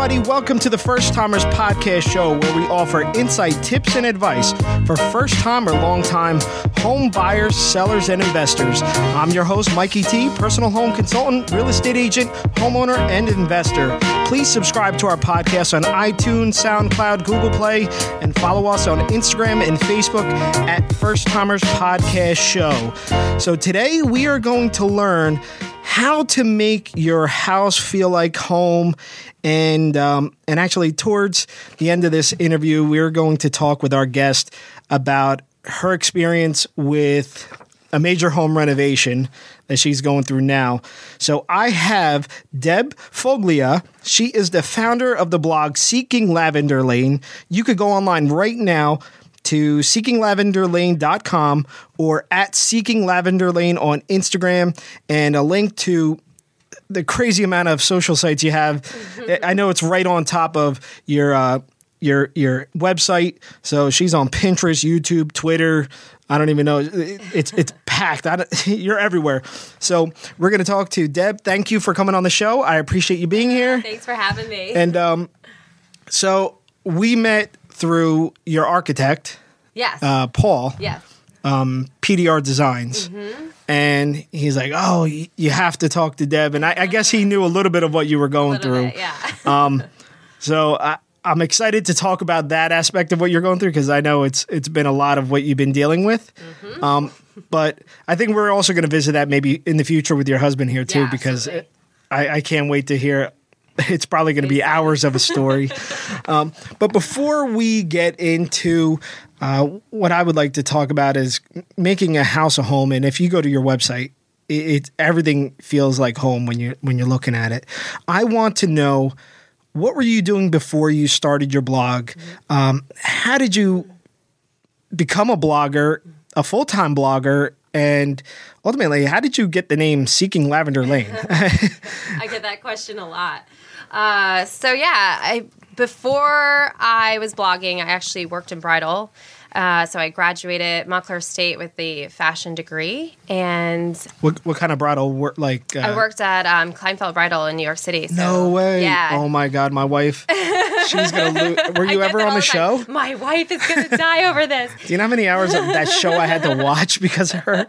everybody. Welcome to the First Timers Podcast Show, where we offer insight, tips, and advice for first time or long time home buyers, sellers, and investors. I'm your host, Mikey T, personal home consultant, real estate agent, homeowner, and investor. Please subscribe to our podcast on iTunes, SoundCloud, Google Play, and follow us on Instagram and Facebook at First Timers Podcast Show. So today we are going to learn how to make your house feel like home and um, and actually towards the end of this interview we're going to talk with our guest about her experience with a major home renovation that she's going through now. So I have Deb Foglia. She is the founder of the blog Seeking Lavender Lane. You could go online right now to seekinglavenderlane.com or at Seeking Lavender Lane on Instagram and a link to the crazy amount of social sites you have. I know it's right on top of your uh, your your website. So she's on Pinterest, YouTube, Twitter. I don't even know. It's it's packed. you're everywhere. So we're gonna talk to Deb. Thank you for coming on the show. I appreciate you being here. Thanks for having me. And um, so we met through your architect. Yes. Uh, Paul. Yes. Um, PDR Designs. Mm-hmm. And he's like, "Oh, you have to talk to Deb." And I, I guess he knew a little bit of what you were going through. Bit, yeah. um, so I, I'm excited to talk about that aspect of what you're going through because I know it's it's been a lot of what you've been dealing with. Mm-hmm. Um, but I think we're also going to visit that maybe in the future with your husband here too yeah, because I, I, can't wait to hear it's probably going to be hours of a story. um, but before we get into uh, what I would like to talk about is making a house a home. And if you go to your website, it, it everything feels like home when you when you're looking at it. I want to know what were you doing before you started your blog? Um, how did you become a blogger, a full time blogger, and ultimately, how did you get the name Seeking Lavender Lane? I get that question a lot. Uh, so yeah, I before I was blogging, I actually worked in bridal. Uh, so I graduated Montclair State with the fashion degree, and what what kind of bridal work? Like uh, I worked at um, Kleinfeld Bridal in New York City. So, no way! Yeah. Oh my God, my wife. She's gonna. Lo- were you ever on the show? Time. My wife is gonna die over this. Do you know how many hours of that show I had to watch because of her?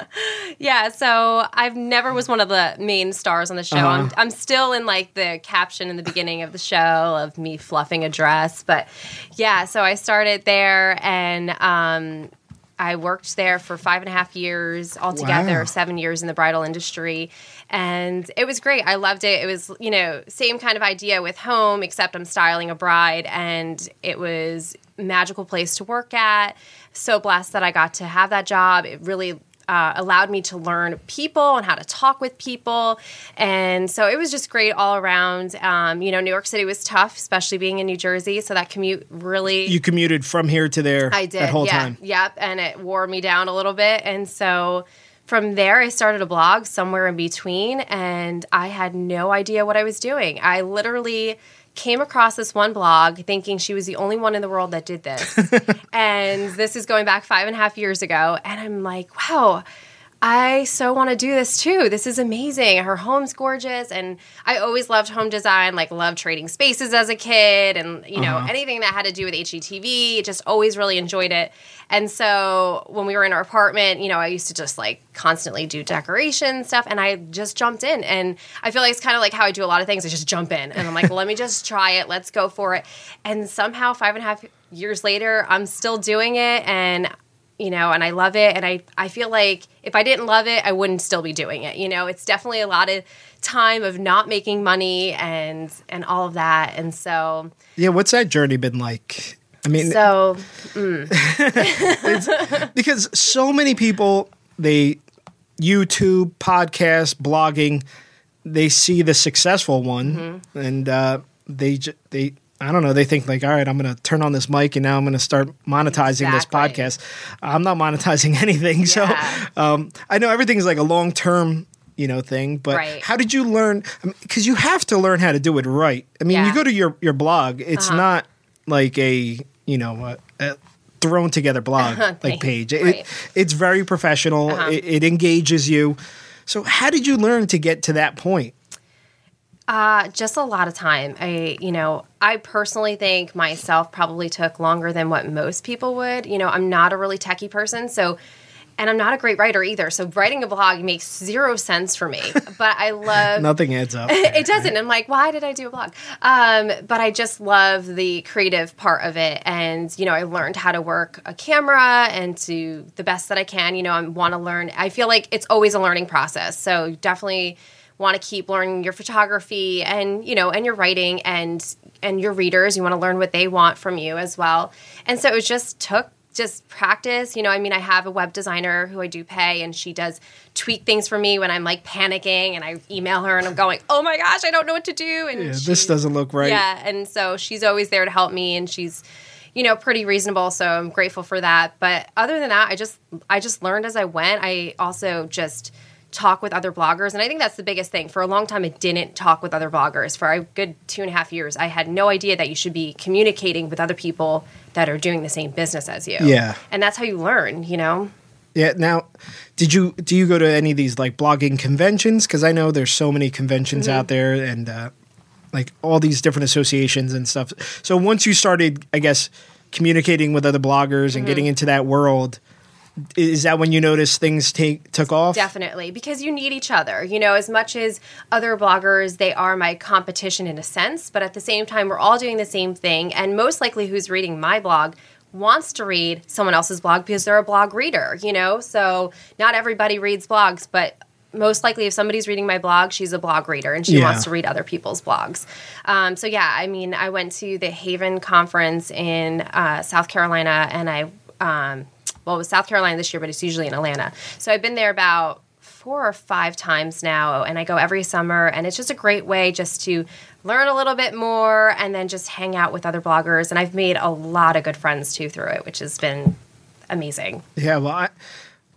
yeah. So I've never was one of the main stars on the show. Uh-huh. I'm I'm still in like the caption in the beginning of the show of me fluffing a dress, but yeah. So I started there and um, I worked there for five and a half years altogether, wow. seven years in the bridal industry. And it was great. I loved it. It was, you know, same kind of idea with home, except I'm styling a bride. And it was magical place to work at. So blessed that I got to have that job. It really uh, allowed me to learn people and how to talk with people. And so it was just great all around. Um, you know, New York City was tough, especially being in New Jersey. So that commute really. You commuted from here to there I did. that whole yeah, time. Yep. And it wore me down a little bit. And so from there, I started a blog somewhere in between, and I had no idea what I was doing. I literally came across this one blog thinking she was the only one in the world that did this. and this is going back five and a half years ago. And I'm like, wow. I so want to do this too. This is amazing. Her home's gorgeous and I always loved home design, like loved trading spaces as a kid and you know, uh-huh. anything that had to do with HGTV, just always really enjoyed it. And so when we were in our apartment, you know, I used to just like constantly do decoration stuff and I just jumped in and I feel like it's kind of like how I do a lot of things. I just jump in and I'm like, let me just try it. Let's go for it. And somehow five and a half years later, I'm still doing it and you know, and I love it. And I, I feel like if I didn't love it, I wouldn't still be doing it. You know, it's definitely a lot of time of not making money and and all of that. And so Yeah, what's that journey been like? I mean So mm. because so many people they YouTube, podcast, blogging, they see the successful one mm-hmm. and uh, they they I don't know. They think like, all right, I'm going to turn on this mic and now I'm going to start monetizing exactly. this podcast. I'm not monetizing anything. Yeah. So um, I know everything is like a long term, you know, thing. But right. how did you learn? Because you have to learn how to do it right. I mean, yeah. you go to your your blog. It's uh-huh. not like a you know a, a thrown together blog like page. It, right. it's very professional. Uh-huh. It, it engages you. So how did you learn to get to that point? Uh, just a lot of time. I, you know, I personally think myself probably took longer than what most people would. You know, I'm not a really techie person, so and I'm not a great writer either. So writing a blog makes zero sense for me. But I love nothing adds up. it doesn't. I'm like, why did I do a blog? Um, but I just love the creative part of it, and you know, I learned how to work a camera and to the best that I can. You know, I want to learn. I feel like it's always a learning process. So definitely want to keep learning your photography and you know and your writing and and your readers you want to learn what they want from you as well and so it just took just practice. You know, I mean, I have a web designer who I do pay, and she does tweak things for me when I'm like panicking, and I email her and I'm going, "Oh my gosh, I don't know what to do." And yeah, this doesn't look right. Yeah, and so she's always there to help me, and she's you know pretty reasonable so i'm grateful for that but other than that i just i just learned as i went i also just talk with other bloggers. And I think that's the biggest thing. For a long time, I didn't talk with other bloggers. For a good two and a half years, I had no idea that you should be communicating with other people that are doing the same business as you. Yeah. And that's how you learn, you know? Yeah. Now, did you do you go to any of these like blogging conventions? Because I know there's so many conventions mm-hmm. out there, and uh, like all these different associations and stuff. So once you started, I guess, communicating with other bloggers and mm-hmm. getting into that world, is that when you notice things take took off? Definitely because you need each other. You know as much as other bloggers they are my competition in a sense but at the same time we're all doing the same thing and most likely who's reading my blog wants to read someone else's blog because they're a blog reader you know? So not everybody reads blogs but most likely if somebody's reading my blog she's a blog reader and she yeah. wants to read other people's blogs. Um, so yeah i mean i went to the haven conference in uh, south carolina and i um, well, it was South Carolina this year, but it's usually in Atlanta. So I've been there about four or five times now, and I go every summer, and it's just a great way just to learn a little bit more and then just hang out with other bloggers. And I've made a lot of good friends too through it, which has been amazing. Yeah, well, I,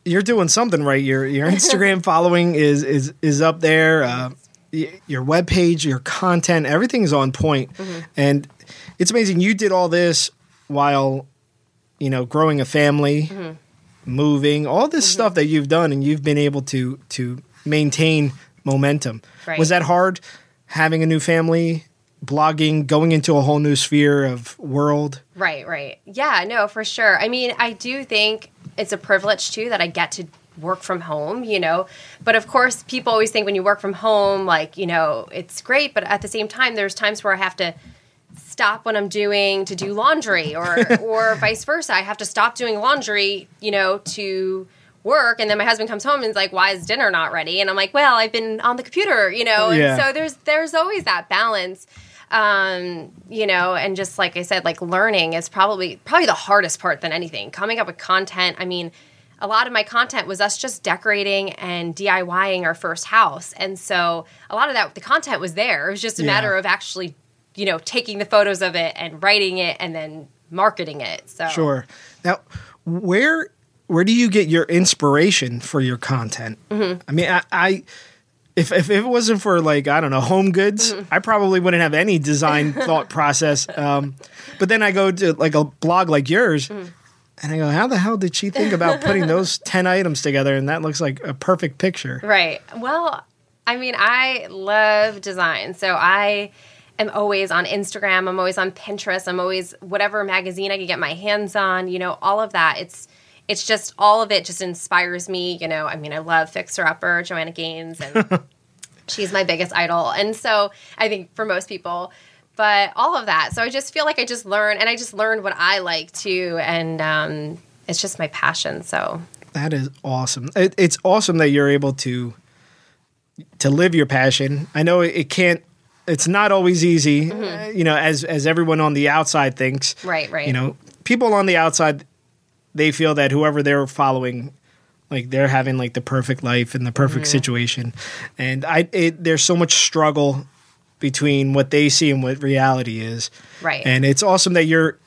you're doing something right. Your your Instagram following is is is up there. Uh, your web page, your content, everything's on point, mm-hmm. and it's amazing. You did all this while you know, growing a family, mm-hmm. moving, all this mm-hmm. stuff that you've done, and you've been able to to maintain momentum. Right. Was that hard having a new family? blogging going into a whole new sphere of world right right yeah no for sure i mean i do think it's a privilege too that i get to work from home, you know. But of course, people always think when you work from home, like, you know, it's great. But at the same time, there's times where I have to stop what I'm doing to do laundry or or vice versa. I have to stop doing laundry, you know, to work and then my husband comes home and is like why is dinner not ready and i'm like well i've been on the computer you know yeah. and so there's there's always that balance um, you know and just like i said like learning is probably probably the hardest part than anything coming up with content i mean a lot of my content was us just decorating and DIYing our first house. And so a lot of that, the content was there. It was just a yeah. matter of actually you know, taking the photos of it and writing it and then marketing it. So Sure. Now, where where do you get your inspiration for your content? Mm-hmm. I mean, I, I if, if it wasn't for like I don't know home goods, mm-hmm. I probably wouldn't have any design thought process. Um, but then I go to like a blog like yours, mm-hmm. and I go, how the hell did she think about putting those ten items together? And that looks like a perfect picture. Right. Well, I mean, I love design, so I am always on Instagram. I'm always on Pinterest. I'm always whatever magazine I can get my hands on. You know, all of that. It's it's just all of it just inspires me. You know, I mean, I love Fixer Upper, Joanna Gaines, and she's my biggest idol. And so I think for most people, but all of that. So I just feel like I just learn, and I just learned what I like too, and um, it's just my passion. So that is awesome. It, it's awesome that you're able to to live your passion. I know it can't it's not always easy, mm-hmm. uh, you know, as as everyone on the outside thinks. Right, right. You know, people on the outside they feel that whoever they're following like they're having like the perfect life and the perfect mm-hmm. situation. And I it, there's so much struggle between what they see and what reality is. Right. And it's awesome that you're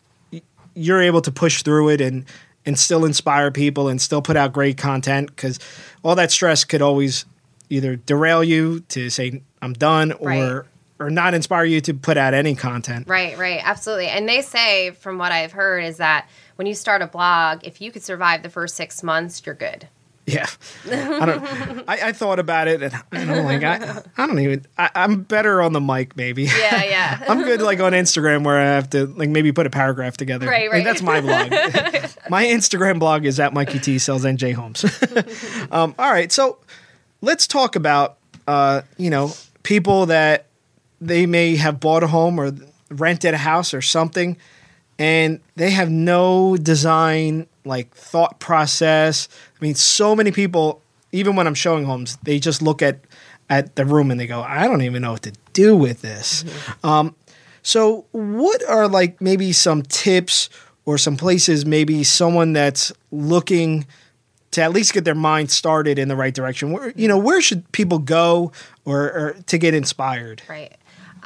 you're able to push through it and and still inspire people and still put out great content cuz all that stress could always either derail you to say I'm done or right or not inspire you to put out any content. Right, right, absolutely. And they say, from what I've heard, is that when you start a blog, if you could survive the first six months, you're good. Yeah, I don't. I, I thought about it, and I'm like, I, I don't even. I, I'm better on the mic, maybe. Yeah, yeah. I'm good, like on Instagram, where I have to like maybe put a paragraph together. Right, Like, right. that's my blog. my Instagram blog is at Mikey T sells NJ Homes. um, all right, so let's talk about uh, you know people that they may have bought a home or rented a house or something, and they have no design like thought process. I mean, so many people, even when I'm showing homes, they just look at at the room and they go, "I don't even know what to do with this." Um, so, what are like maybe some tips or some places maybe someone that's looking to at least get their mind started in the right direction? Where you know, where should people go or, or to get inspired? Right.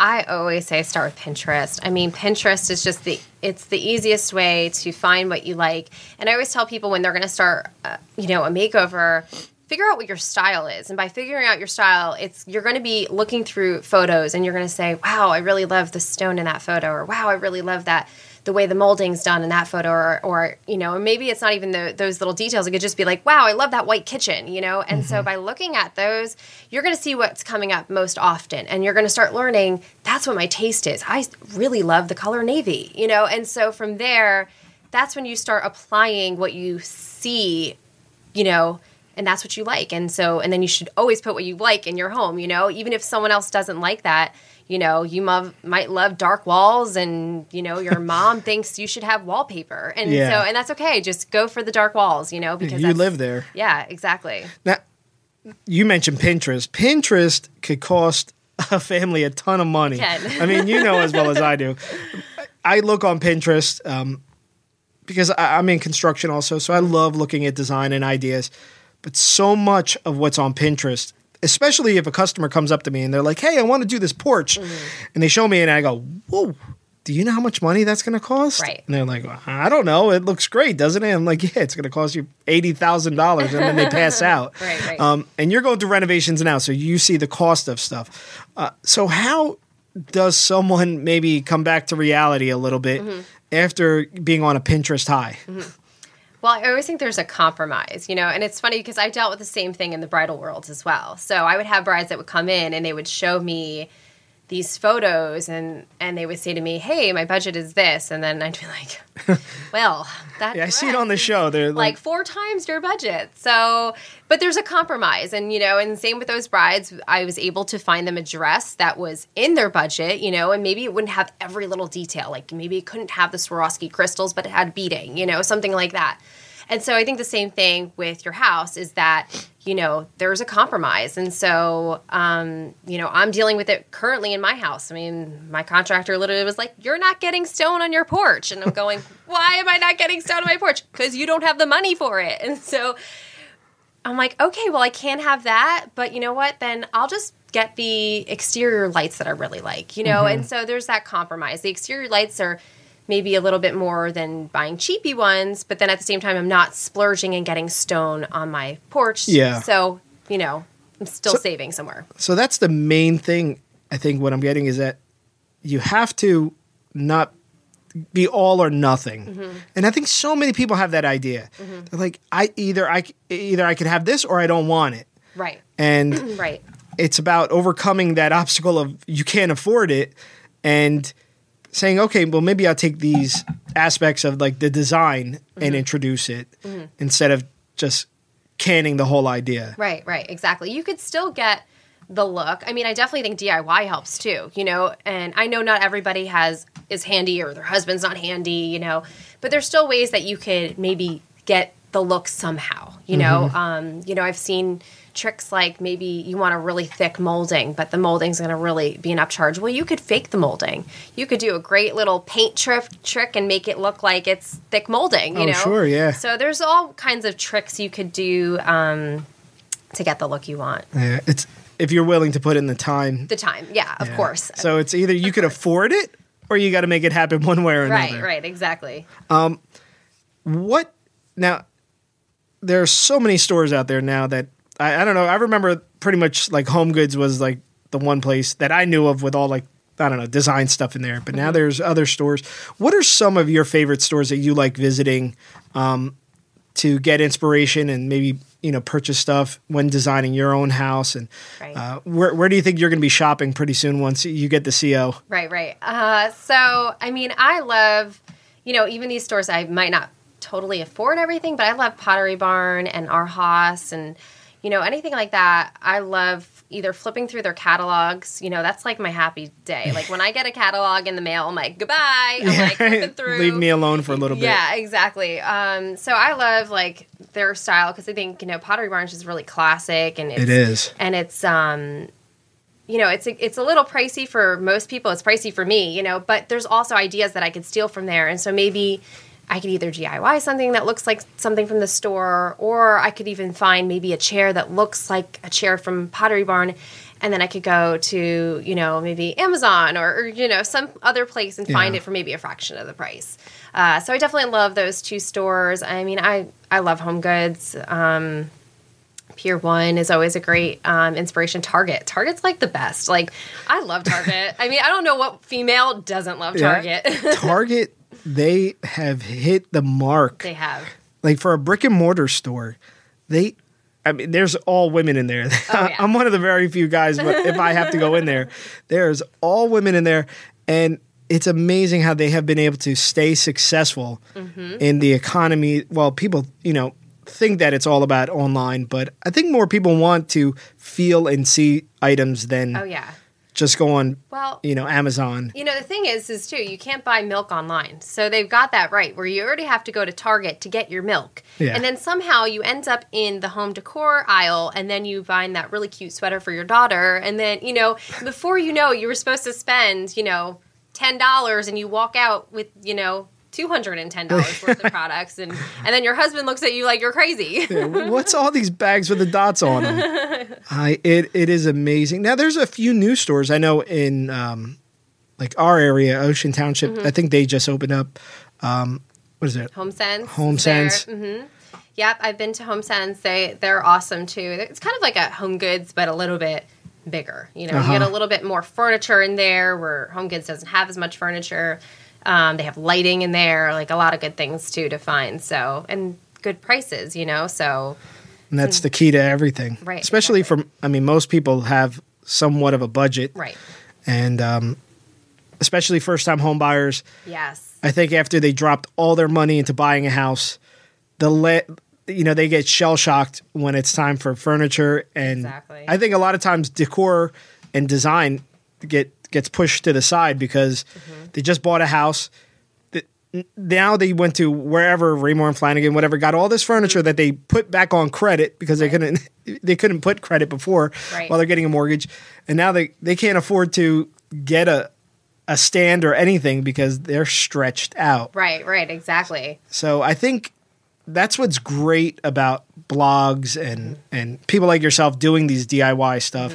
I always say start with Pinterest. I mean, Pinterest is just the it's the easiest way to find what you like. And I always tell people when they're going to start, uh, you know, a makeover, figure out what your style is. And by figuring out your style, it's you're going to be looking through photos and you're going to say, "Wow, I really love the stone in that photo," or "Wow, I really love that." The way the molding's done in that photo or, or you know maybe it's not even the, those little details. It could just be like wow i love that white kitchen you know? And so mm-hmm. by looking at those you're going to see what's coming up most often and you're going to start learning that's what my taste is. I really love the color navy you know? And so from there that's when you start applying what you see you know and that's what you like. And so and then you should always put what you like in your home you know? Even if someone else doesn't like that you know you mov- might love dark walls and you know your mom thinks you should have wallpaper and Yeah. so and that's okay just go for the dark walls you know because You live there. yeah exactly Now, you mentioned Pinterest. Pinterest could cost a family a ton of money. I mean, you know as well as I do. I look on Pinterest um, because I, I'm in construction also, so I love looking at design and ideas. But so much of what's on Pinterest, especially if a customer comes up to me and they're like, "Hey, I want to do this porch," Mm-hmm. and they show me, and I go, "Whoa." Do you know how much money that's going to cost? Right. And they're like, I don't know. It looks great, doesn't it? I'm like, yeah, it's going to cost you eighty thousand dollars, and then they pass out. Right, right. Um, and you're going through renovations now, so you see the cost of stuff. Uh, so how does someone maybe come back to reality a little bit Mm-hmm. after being on a Pinterest high? Well, I always think there's a compromise, you know, and it's funny because I dealt with the same thing in the bridal world as well. So I would have brides that would come in and they would show me these photos and and they would say to me, "Hey, my budget is this," and then I'd be like, "Well, that Yeah, I see it on the show. They're like like, four times your budget. So, but there's a compromise, and you know, and same with those brides. I was able to find them a dress that was in their budget, you know, and maybe it wouldn't have every little detail. Like maybe it couldn't have the Swarovski crystals, but it had beading, you know, something like that. And so I think the same thing with your house is that you know there's a compromise, and so um, you know I'm dealing with it currently in my house. I mean, my contractor literally was like, "You're not getting stone on your porch," and I'm going, "Why am I not getting stone on my porch? Because you don't have the money for it." And so I'm like, okay, well, I can't have that, but you know what? Then I'll just get the exterior lights that I really like, you know? And so there's that compromise. The exterior lights are maybe a little bit more than buying cheapy ones, but then at the same time, I'm not splurging and getting stone on my porch. Yeah. So, you know, I'm still So- saving somewhere. so that's the main thing. I think what I'm getting is that you have to not be all or nothing. Mm-hmm. And I think so many people have that idea. They're like, I either I either I could have this or I don't want it. Right. And Right. it's about overcoming that obstacle of you can't afford it and saying, okay, well, maybe I'll take these aspects of like the design Mm-hmm. and introduce it instead of just canning the whole idea. Right, right, exactly. You could still get the look. I mean, I definitely think DIY helps too, you know, and I know not everybody has is handy or their husband's not handy, you know, but there's still ways that you could maybe get the look somehow, you know. Um, you know, I've seen tricks like maybe you want a really thick molding, but the molding's going to really be an upcharge. Well, you could fake the molding. You could do a great little paint trick trick and make it look like it's thick molding, you Oh, know. sure, yeah. So there's all kinds of tricks you could do um, to get the look you want. Yeah, it's if you're willing to put in the time. The time, yeah, of Yeah. course. So it's either you could afford it or you got to make it happen one way or another. right, right, exactly. What now? There are so many stores out there now that I, I don't know. I remember pretty much like Home Goods was like the one place that I knew of with all like I don't know design stuff in there. But now there's other stores. What are some of your favorite stores that you like visiting? Um, to get inspiration and maybe you know purchase stuff when designing your own house and Right. uh, where, where do you think you're going to be shopping pretty soon once you get the co Right, right. Uh, so, I mean, I love, you know, even these stores I might not totally afford everything, but I love Pottery Barn and Arhaus and, you know, anything like that. I love either flipping through their catalogs. You know, that's like my happy day. Like when I get a catalog in the mail, I'm like, goodbye. I'm like flipping through. leave me alone for a little bit Yeah, exactly. Um, so I love like their style because I think you know Pottery Barn is really classic and it's, it is and it's um you know it's a, it's a little pricey for most people it's pricey for me you know but there's also ideas that i could steal from there and so maybe i could either diy something that looks like something from the store or i could even find maybe a chair that looks like a chair from pottery barn and then i could go to you know maybe amazon or, or you know some other place and find Yeah. it for maybe a fraction of the price uh, so i definitely love those two stores i mean i i love home goods um, Pier One is always a great um, inspiration. Target, Target's like the best. Like I love Target. I mean, I don't know what female doesn't love Yeah. Target. they have hit the mark they have. like for a brick and mortar store, they I mean there's all women in there. Oh, yeah. I'm one of the very few guys, but if I have to go in there, there's all women in there and it's amazing how they have been able to stay successful Mm-hmm. in the economy. Well, people, you know, think that it's all about online, but I think more people want to feel and see items than Oh yeah. Just go on, Well, you know, Amazon. you know the thing is, is too you can't buy milk online. So they've got that right, where you already have to go to Target to get your milk, Yeah. and then somehow you end up in the home decor aisle, and then you find that really cute sweater for your daughter, and then you know before you know you were supposed to spend you know ten dollars, and you walk out with you know. Two hundred and ten dollars worth of products, and and then your husband looks at you like you're crazy. What's all these bags with the dots on them? I it it is amazing. Now there's a few new stores I know in um, like our area, Ocean Township. Mm-hmm. I think they just opened up. Um, what is it? Home Sense. Home is there. Sense. Mhm. Yep, I've been to Home Sense. They they're awesome too. It's kind of like a Home Goods, but a little bit bigger. You know, Uh-huh. you get a little bit more furniture in there, where Home Goods doesn't have as much furniture. Um, they have lighting in there, like a lot of good things too to find. So and good prices, you know. So And that's the key to everything, Right, Especially exactly. from I mean, most people have somewhat of a budget, right, and um, especially first time home buyers. yes, I think after they dropped all their money into buying a house, the le- you know they get shell shocked when it's time for furniture, and Exactly. I think a lot of times decor and design get gets pushed to the side because Mm-hmm. they just bought a house. Now they went to wherever Raymour and Flanigan, whatever, got all this furniture that they put back on credit because they Mm-hmm. Couldn't they couldn't put credit before Right. while they're getting a mortgage, and now they they can't afford to get a a stand or anything because they're stretched out. right, right, exactly. So I think that's what's great about blogs and and people like yourself doing these DIY stuff.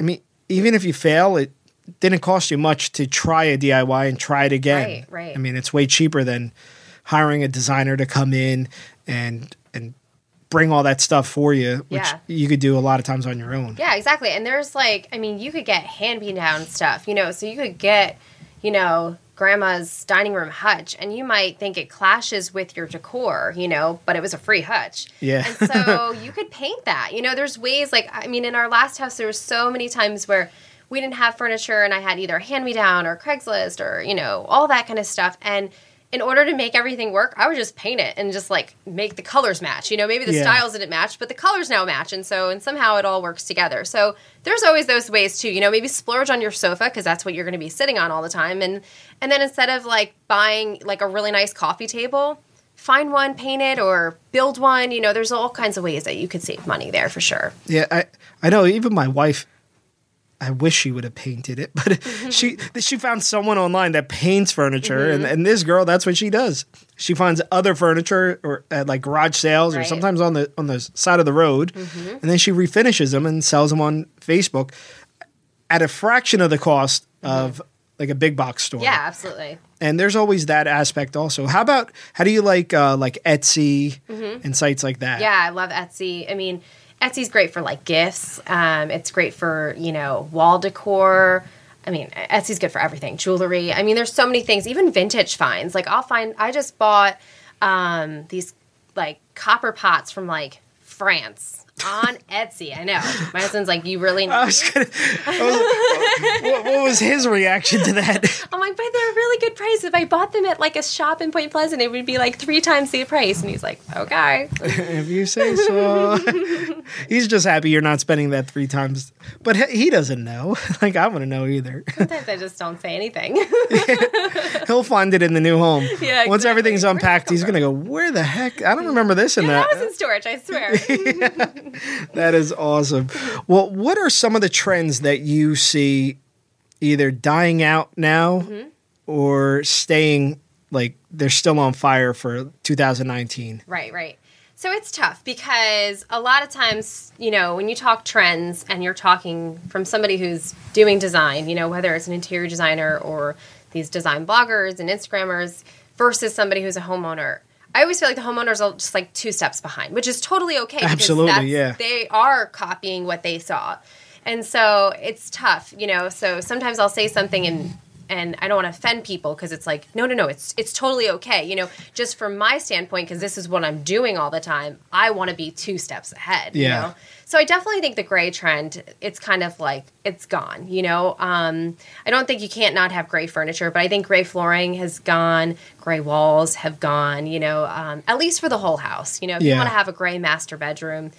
I mean, even if you fail, it didn't cost you much to try a DIY and try it again. Right, right. I mean, it's way cheaper than hiring a designer to come in and and bring all that stuff for you, which Yeah. you could do a lot of times on your own. Yeah, exactly. And there's like, I mean, you could get hand me down stuff, you know, so you could get, you know, grandma's dining room hutch, and you might think it clashes with your decor, you know, but it was a free hutch. Yeah. And so you could paint that. You know, there's ways like, I mean, in our last house, there was so many times where we didn't have furniture and I had either hand me down or Craigslist or, you know, all that kind of stuff. And in order to make everything work, I would just paint it and just like make the colors match. You know, maybe the Yeah. styles didn't match, but the colors now match. And so, and somehow it all works together. So there's always those ways too. You know, maybe splurge on your sofa because that's what you're going to be sitting on all the time. And and then instead of like buying like a really nice coffee table, find one, paint it, or build one. You know, there's all kinds of ways that you could save money there for sure. Yeah, I I know. Even my wife, I wish she would have painted it, but she she found someone online that paints furniture, and, mm-hmm. and this girl, that's what she does. She finds other furniture or at like garage sales, or sometimes on the on the side of the road, mm-hmm. and then she refinishes them and sells them on Facebook at a fraction of the cost mm-hmm. of like a big box store. Yeah, absolutely. and there's always that aspect also. How about how do you like uh, like Etsy and sites like that? Yeah, I love Etsy. I mean, Etsy's great for like gifts. Um, it's great for you know wall decor. I mean, Etsy's good for everything. Jewelry. I mean, there's so many things. Even vintage finds. Like I'll find. I just bought um, these like copper pots from like France on Etsy. I know. My husband's like, you really I was gonna. I was- what, what was his reaction to that? I'm like, but they're a really good price. If I bought them at like a shop in Point Pleasant, it would be like three times the price. And he's like, okay. if you say so. He's just happy you're not spending that three times, but he he doesn't know. Like I want to know either. Sometimes I just don't say anything. He'll find it in the new home. Yeah, Once everything's unpacked, he's gonna go. Where the heck? I don't remember this and that that. was in storage, I swear. That is awesome. Well, what are some of the trends that you see either dying out now Mm-hmm. or staying like they're still on fire for 2019? Right, right. So it's tough because a lot of times, you know, when you talk trends and you're talking from somebody who's doing design, you know, whether it's an interior designer or these design bloggers and Instagrammers versus somebody who's a homeowner. I always feel like the homeowners are just like two steps behind, which is totally okay. Absolutely, yeah. They are copying what they saw. And so it's tough, you know. So sometimes I'll say something and and I don't want to offend people because it's like, no, no, no, it's it's totally okay. You know, just from my standpoint, because this is what I'm doing all the time. I want to be two steps ahead. You Yeah. know? So I definitely think the gray trend, it's kind of like it's gone. You know, um, I don't think you can't not have gray furniture, but I think gray flooring has gone, gray walls have gone. You know, um, at least for the whole house. You know, if you want to have a gray master bedroom,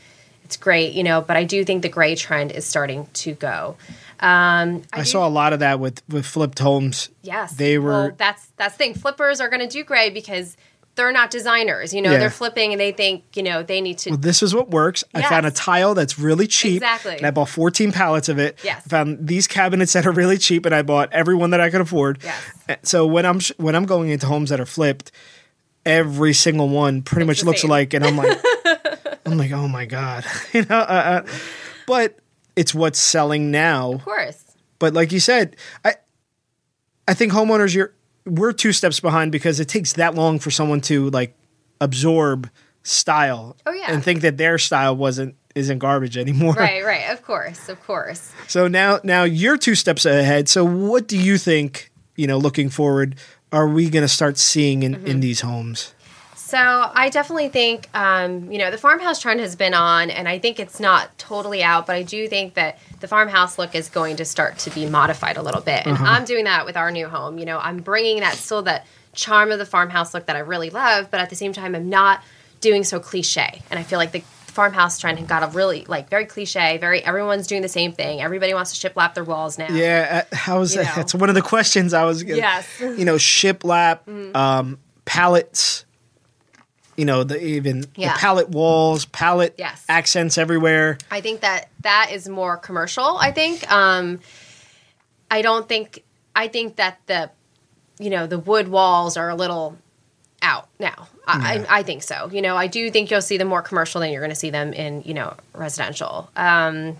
it's great. You know, but I do think the gray trend is starting to go. Um, I, do- saw a lot of that with with flipped homes. Yes, They were- Well, that's that's the thing. Flippers are going to do gray because they're not designers. You know, Yeah. they're flipping and they think you know they need to. Well, this is what works. I found a tile that's really cheap. Exactly. And I bought 14 pallets of it. Yes. I found these cabinets that are really cheap, and I bought every one that I could afford. Yes. Uh, So when I'm sh- when I'm going into homes that are flipped, every single one pretty much looks alike, and I'm like, I'm like, oh my god, you know. Uh, uh, but it's what's selling now. of course. But like you said, I I think homeowners you're we're two steps behind because it takes that long for someone to like absorb style Oh, yeah. and think that their style wasn't isn't garbage anymore. Right, right. Of course, of course. So now now you're two steps ahead. So what do you think, you know, looking forward, are we going to start seeing in, Mm-hmm. in these homes? So I definitely think, um, you know, the farmhouse trend has been on, and I think it's not totally out, but I do think that the farmhouse look is going to start to be modified a little bit, and I'm doing that with our new home. You know, I'm bringing that still that charm of the farmhouse look that I really love, but at the same time, I'm not doing so cliche, and I feel like the farmhouse trend had got a really like very cliche very everyone's doing the same thing everybody wants to shiplap their walls now Yeah, uh, how was that? know. That's one of the questions I was gonna, Yes. Mm-hmm. You know, shiplap, um, pallets, you know, the even Yeah. the pallet walls, pallet Yes. accents everywhere. I think that that is more commercial. I think. Um, I don't think. I think that the, you know, the wood walls are a little out now. I, Yeah. I, I think so. You know, I do think you'll see them more commercial than you're going to see them in you know residential. Um,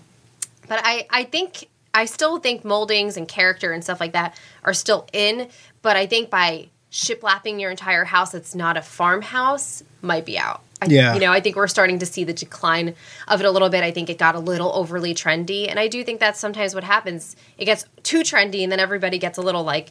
but I I think I still think moldings and character and stuff like that are still in. But I think by shiplapping your entire house that's not a farmhouse might be out. I, Yeah. You know, I think we're starting to see the decline of it a little bit. I think it got a little overly trendy. And I do think that's sometimes what happens. It gets too trendy and then everybody gets a little like,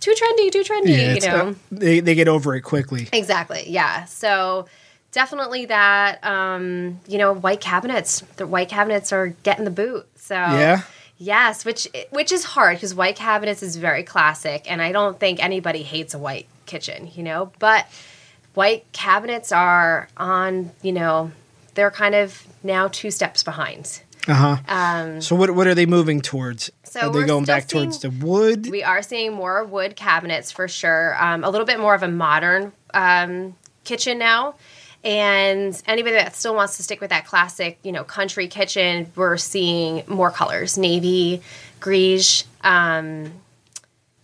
too trendy, too trendy, you know? they they get over it quickly. Exactly. Yeah. So definitely that. Um, you know, white cabinets. The white cabinets are getting the boot. So Yeah? Yes, which which is hard because white cabinets is very classic, and I don't think anybody hates a white kitchen. You know, but white cabinets are on. You know, they're kind of now two steps behind. Uh huh. Um, So what what are they moving towards? So are they going back towards the wood? We are seeing more wood cabinets for sure. Um, a little bit more of a modern um, kitchen now. And anybody that still wants to stick with that classic, you know, country kitchen, we're seeing more colors navy, greige. Um,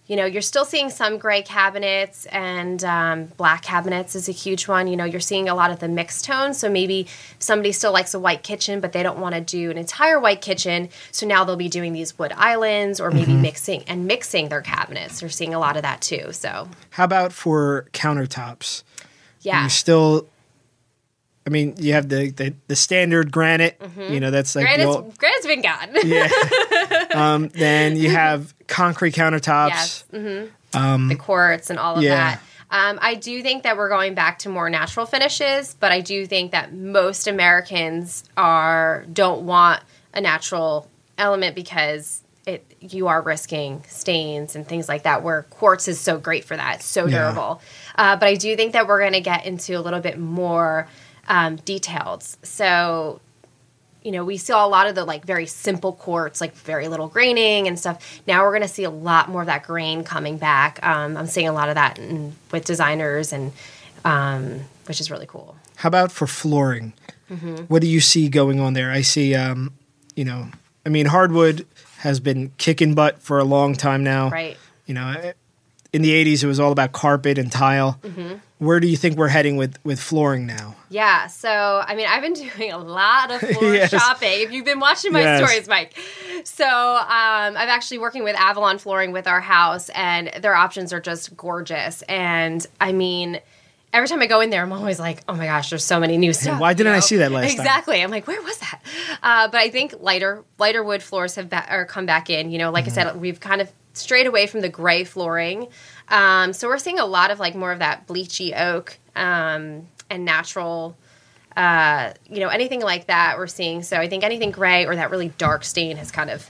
you know, you're still seeing some gray cabinets and um, black cabinets is a huge one. You know, you're seeing a lot of the mixed tones. So maybe somebody still likes a white kitchen, but they don't want to do an entire white kitchen. So now they'll be doing these wood islands or maybe mixing and mixing their cabinets. They're seeing a lot of that too. So How about for countertops? yeah, You still I mean, you have the the, the standard granite, you know, that's like granite's, old, granite's been gone. yeah. um, then you have concrete countertops. yes, hmm the quartz and all of yeah. that. Um, I do think that we're going back to more natural finishes, but I do think that most Americans are don't want a natural element because it you are risking stains and things like that. Where quartz is so great for that, it's so Yeah. durable. Uh, but I do think that we're going to get into a little bit more um, detailed. So you know, we saw a lot of the like very simple quartz, like very little graining and stuff. Now we're going to see a lot more of that grain coming back. Um, I'm seeing a lot of that in, with designers, and um, which is really cool. How about for flooring? Mm-hmm. What do you see going on there? I see, um, you know, I mean, hardwood has been kicking butt for a long time now. Right. You know, in the '80s, it was all about carpet and tile. Mm-hmm. Where do you think we're heading with with flooring now? Yeah. So, I mean, I've been doing a lot of floor Yes. shopping. If you've been watching my Yes. stories, Mike. So, um, I'm actually working with Avalon Flooring with our house, and their options are just gorgeous. And I mean, every time I go in there, I'm always like, oh my gosh, there's so many new stuff. why didn't I know? see that last time? Exactly. I'm like, where was that? Uh, but I think lighter lighter wood floors have ba- come back in. You know, like Mm-hmm. I said, we've kind of strayed away from the gray flooring. Um, so we're seeing a lot of like more of that bleachy oak um, and natural. Uh, you know, anything like that we're seeing. So I think anything gray or that really dark stain has kind of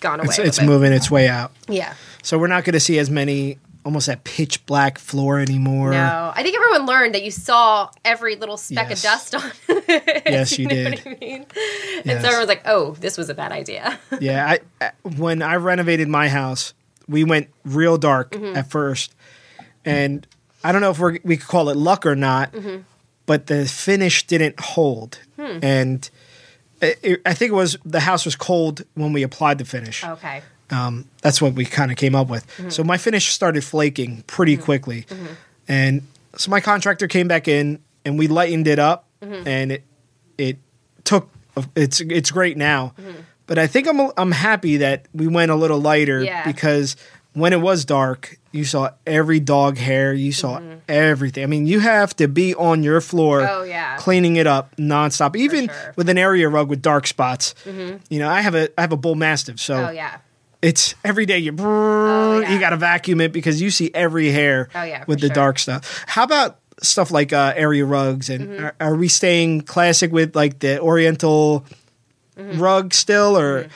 gone away. It's, it's moving its way out. Yeah. So we're not going to see as many almost that pitch black floor anymore. No, I think everyone learned that you saw every little speck Yes. of dust on. it. Yes, you know did. What I mean? Yes. And so everyone's like, "Oh, this was a bad idea." Yeah, I when I renovated my house, we went real dark Mm-hmm. at first, and I don't know if we're, we could call it luck or not, Mm-hmm. but the finish didn't hold, Hmm. and it, it- I think it was the house was cold when we applied the finish. okay. Um, that's what we kind of came up with. Mm-hmm. So my finish started flaking pretty quickly, and so my contractor came back in and we lightened it up, Mm-hmm. and it it took it's it's great now. Mm-hmm. But I think I'm I'm happy that we went a little lighter Yeah. because when it was dark, you saw every dog hair, you saw everything. I mean, you have to be on your floor Mm-hmm. Oh, yeah. cleaning it up nonstop. Even sure. with an area rug with dark spots. You know, I have a I have a bull mastiff, so Oh yeah. It's every day you Oh, yeah. you got to vacuum it because you see every hair Oh, yeah, with the sure. dark stuff. How about stuff like uh, area rugs and Mm-hmm. are, are we staying classic with like the Oriental Mm-hmm. rug still or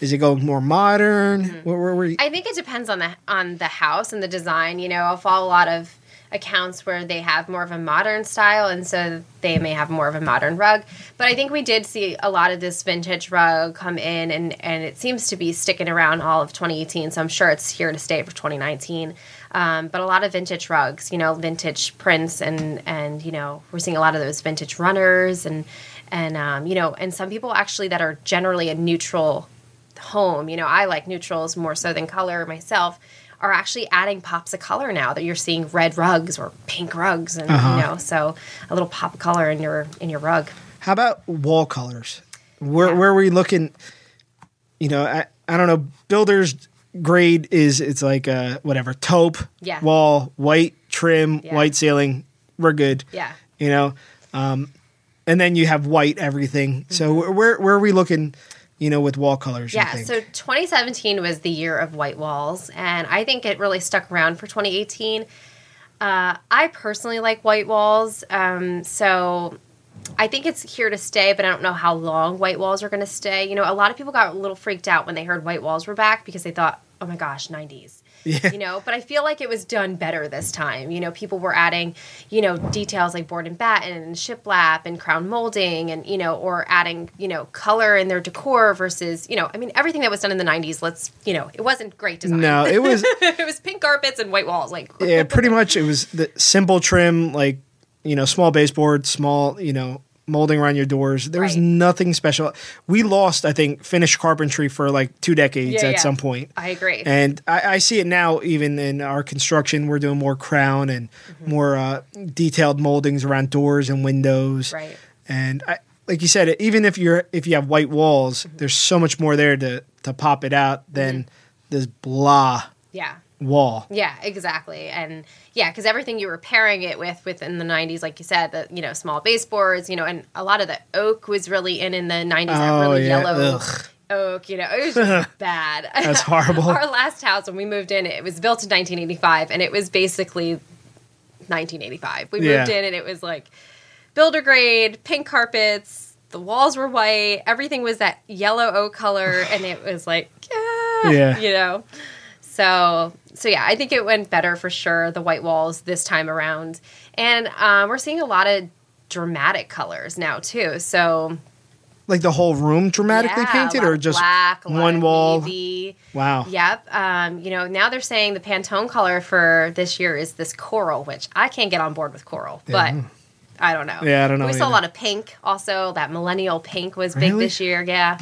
is it going more modern? Mm-hmm. Where, where were you? I think it depends on the on the house and the design. You know, I'll follow a lot of accounts where they have more of a modern style, and so they may have more of a modern rug. But I think we did see a lot of this vintage rug come in, and and it seems to be sticking around all of 2018. So I'm sure it's here to stay for 2019. Um, but a lot of vintage rugs, you know, vintage prints, and and you know, we're seeing a lot of those vintage runners, and and um, you know, and some people actually that are generally a neutral home, you know, I like neutrals more so than color myself, are actually adding pops of color now that you're seeing red rugs or pink rugs and Uh-huh. you know, so a little pop of color in your in your rug. How about wall colors? Where Yeah. where are we looking? You know, I, I don't know. Builders grade is it's like uh whatever taupe Yeah. wall white trim Yeah. white ceiling. We're good. Yeah. you know um, and then you have white everything so where where are we looking you know with wall colors. Yeah, so 2017 was the year of white walls, and I think it really stuck around for 2018. Uh, I personally like white walls, um, so I think it's here to stay, but I don't know how long white walls are going to stay. You know, a lot of people got a little freaked out when they heard white walls were back because they thought, oh my gosh, 90s. Yeah. You know, but I feel like it was done better this time. You know, people were adding, you know, details like board and batten and shiplap and crown molding and, you know, or adding, you know, color in their decor versus, you know, I mean, everything that was done in the 90s, let's, you know, it wasn't great design. no it was it was pink carpets and white walls. Like, yeah pretty much it was the simple trim like you know small baseboard small you know molding around your doors there was Right. nothing special we lost i think finished carpentry for like two decades Yeah, at yeah. some point I agree. And I, I see it now, even in our construction, we're doing more crown and Mm-hmm. more uh, detailed moldings around doors and windows. Right. And I, like you said, even if you're if you have white walls, Mm-hmm. there's so much more there to to pop it out than this blah yeah. Wall. Yeah, exactly. And yeah, because everything you were pairing it with within the 90s, like you said, the, you know, small baseboards, you know, and a lot of the oak was really in in the 90s, that Oh, really yeah. yellow Ugh. oak, you know, it was just bad. That's horrible. Our last house, when we moved in, it was built in 1985, and it was basically 1985. We Yeah. moved in and it was like builder grade, pink carpets. The walls were white. Everything was that yellow oak color, and it was like, yeah, Yeah. you know. So, so yeah, I think it went better for sure. The white walls this time around, and um, we're seeing a lot of dramatic colors now too. So Like the whole room dramatically yeah, painted, or just black, one wall? navy. Wow. Yep. Um, you know, now they're saying the Pantone color for this year is this coral, which I can't get on board with coral, but I don't know. Yeah, I don't know We saw a lot of pink also. That millennial pink was big Really? this year. Yeah.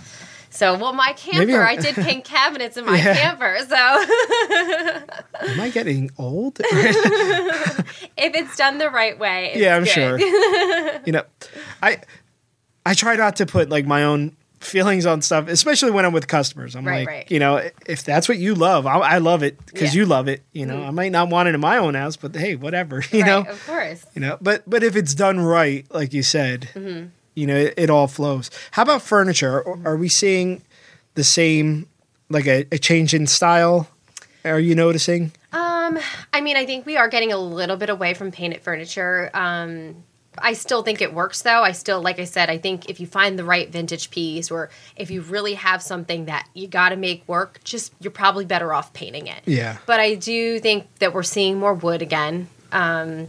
So, well, my camper, I'm- did pink cabinets in my Yeah. camper. So, Am I getting old? if it's done the right way, it's yeah, I'm good. sure. you know, I I try not to put like my own feelings on stuff, especially when I'm with customers. I'm Right, like, right. you know, if that's what you love, I, I love it because Yeah. You love it. You know, I might not want it in my own house, but hey, whatever. You right, know, of course. you know. But but if it's done right, like you said, Mm-hmm. You know, it, it all flows. How about furniture? Are, we seeing the same, like a, a change in style? Are you noticing? Um, I mean, I think we are getting a little bit away from painted furniture. Um, I still think it works though. I still, like I said, I think if you find the right vintage piece or if you really have something that you got to make work, just you're probably better off painting it. Yeah. But I do think that we're seeing more wood again. Um,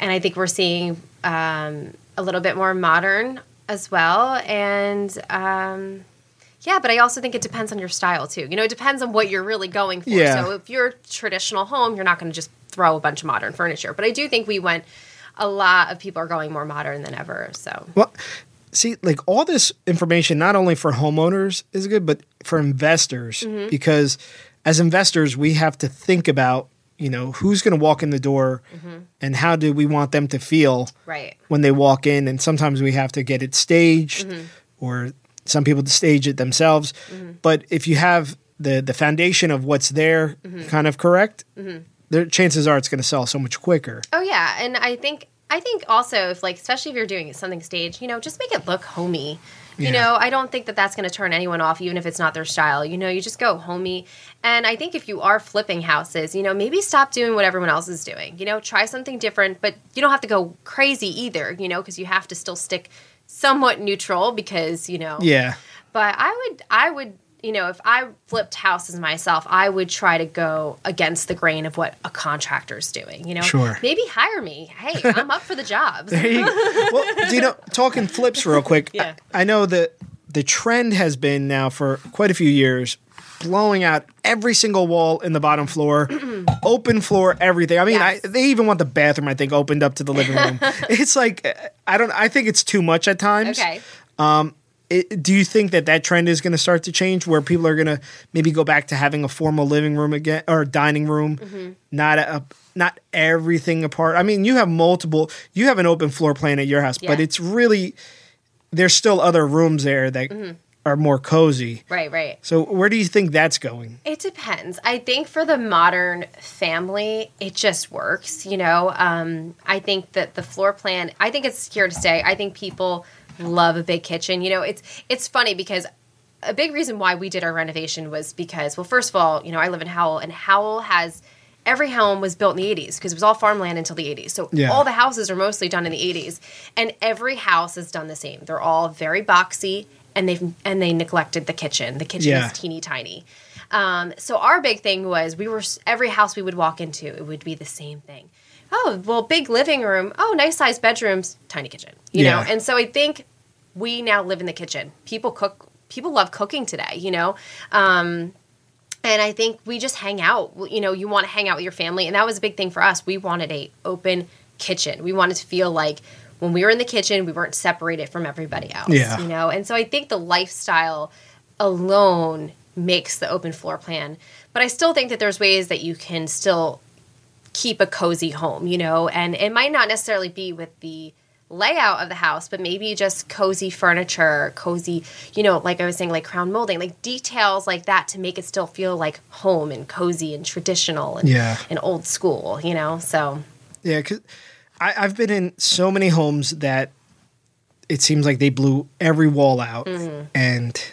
and I think we're seeing um, a little bit more modern as well. And um, yeah, but I also think it depends on your style too. You know, it depends on what you're really going for. Yeah. So if you're a traditional home, you're not going to just throw a bunch of modern furniture. But I do think we went. A lot of people are going more modern than ever. So Well, see, like all this information, not only for homeowners is good, but for investors, Mm-hmm. because as investors, we have to think about, you know, who's going to walk in the door Mm-hmm. and how do we want them to feel right, when they walk in. And sometimes we have to get it staged Mm-hmm. or some people to stage it themselves. But if you have the, the foundation of what's there Mm-hmm. kind of correct, the chances are it's going to sell so much quicker. Oh yeah, and I think I think also if like especially if you're doing something staged, you know, just make it look homey. You Yeah. know, I don't think that that's going to turn anyone off, even if it's not their style. You know, you just go homey. And I think if you are flipping houses, you know, maybe stop doing what everyone else is doing. You know, try something different, but you don't have to go crazy either. You know, because you have to still stick somewhat neutral because you know. Yeah. But I would, I would, you know, if I flipped houses myself, I would try to go against the grain of what a contractor's doing. You know, Sure. Maybe hire me. Hey, I'm up for the jobs. You well, do you know, talking flips real quick. Yeah. I, I know that the trend has been now for quite a few years blowing out every single wall in the bottom floor, open floor, everything. I mean, Yes. I, they even want the bathroom. I think opened up to the living room. it's like I don't. I think it's too much at times. Okay. Um, It, do you think that that trend is going to start to change, where people are going to maybe go back to having a formal living room again or dining room, Mm-hmm. not a, not everything apart? I mean, you have multiple, you have an open floor plan at your house, but it's really there's still other rooms there that Mm-hmm. are more cozy. Right, right. So where do you think that's going? It depends. I think for the modern family, it just works. You know, um, I think that the floor plan. I think it's here to stay. I think people love a big kitchen. You know, it's it's funny because a big reason why we did our renovation was because, well, first of all, you know, I live in Howell, and Howell has every home was built in the 80s because it was all farmland until the 80s. So Yeah. all the houses are mostly done in the 80s, and every house is done the same. They're all very boxy, and they've and they neglected the kitchen. The kitchen Yeah. is teeny tiny. Um, so our big thing was we were every house we would walk into, it would be the same thing. Oh, well, big living room. Oh, nice sized bedrooms, tiny kitchen. You Yeah. know, and so I think we now live in the kitchen. People cook. People love cooking today. You know. Um, and I think we just hang out. You know, you want to hang out with your family, and that was a big thing for us. We wanted a open kitchen. We wanted to feel like when we were in the kitchen, we weren't separated from everybody else. Yeah. You know, and so I think the lifestyle alone makes the open floor plan. But I still think that there's ways that you can still keep a cozy home, you know, and it might not necessarily be with the layout of the house, but maybe just cozy furniture, cozy, you know, like I was saying, like crown molding, like details like that to make it still feel like home and cozy and traditional and, Yeah. and old school, you know? So, Yeah, because I've been in so many homes that it seems like they blew every wall out, Mm-hmm. and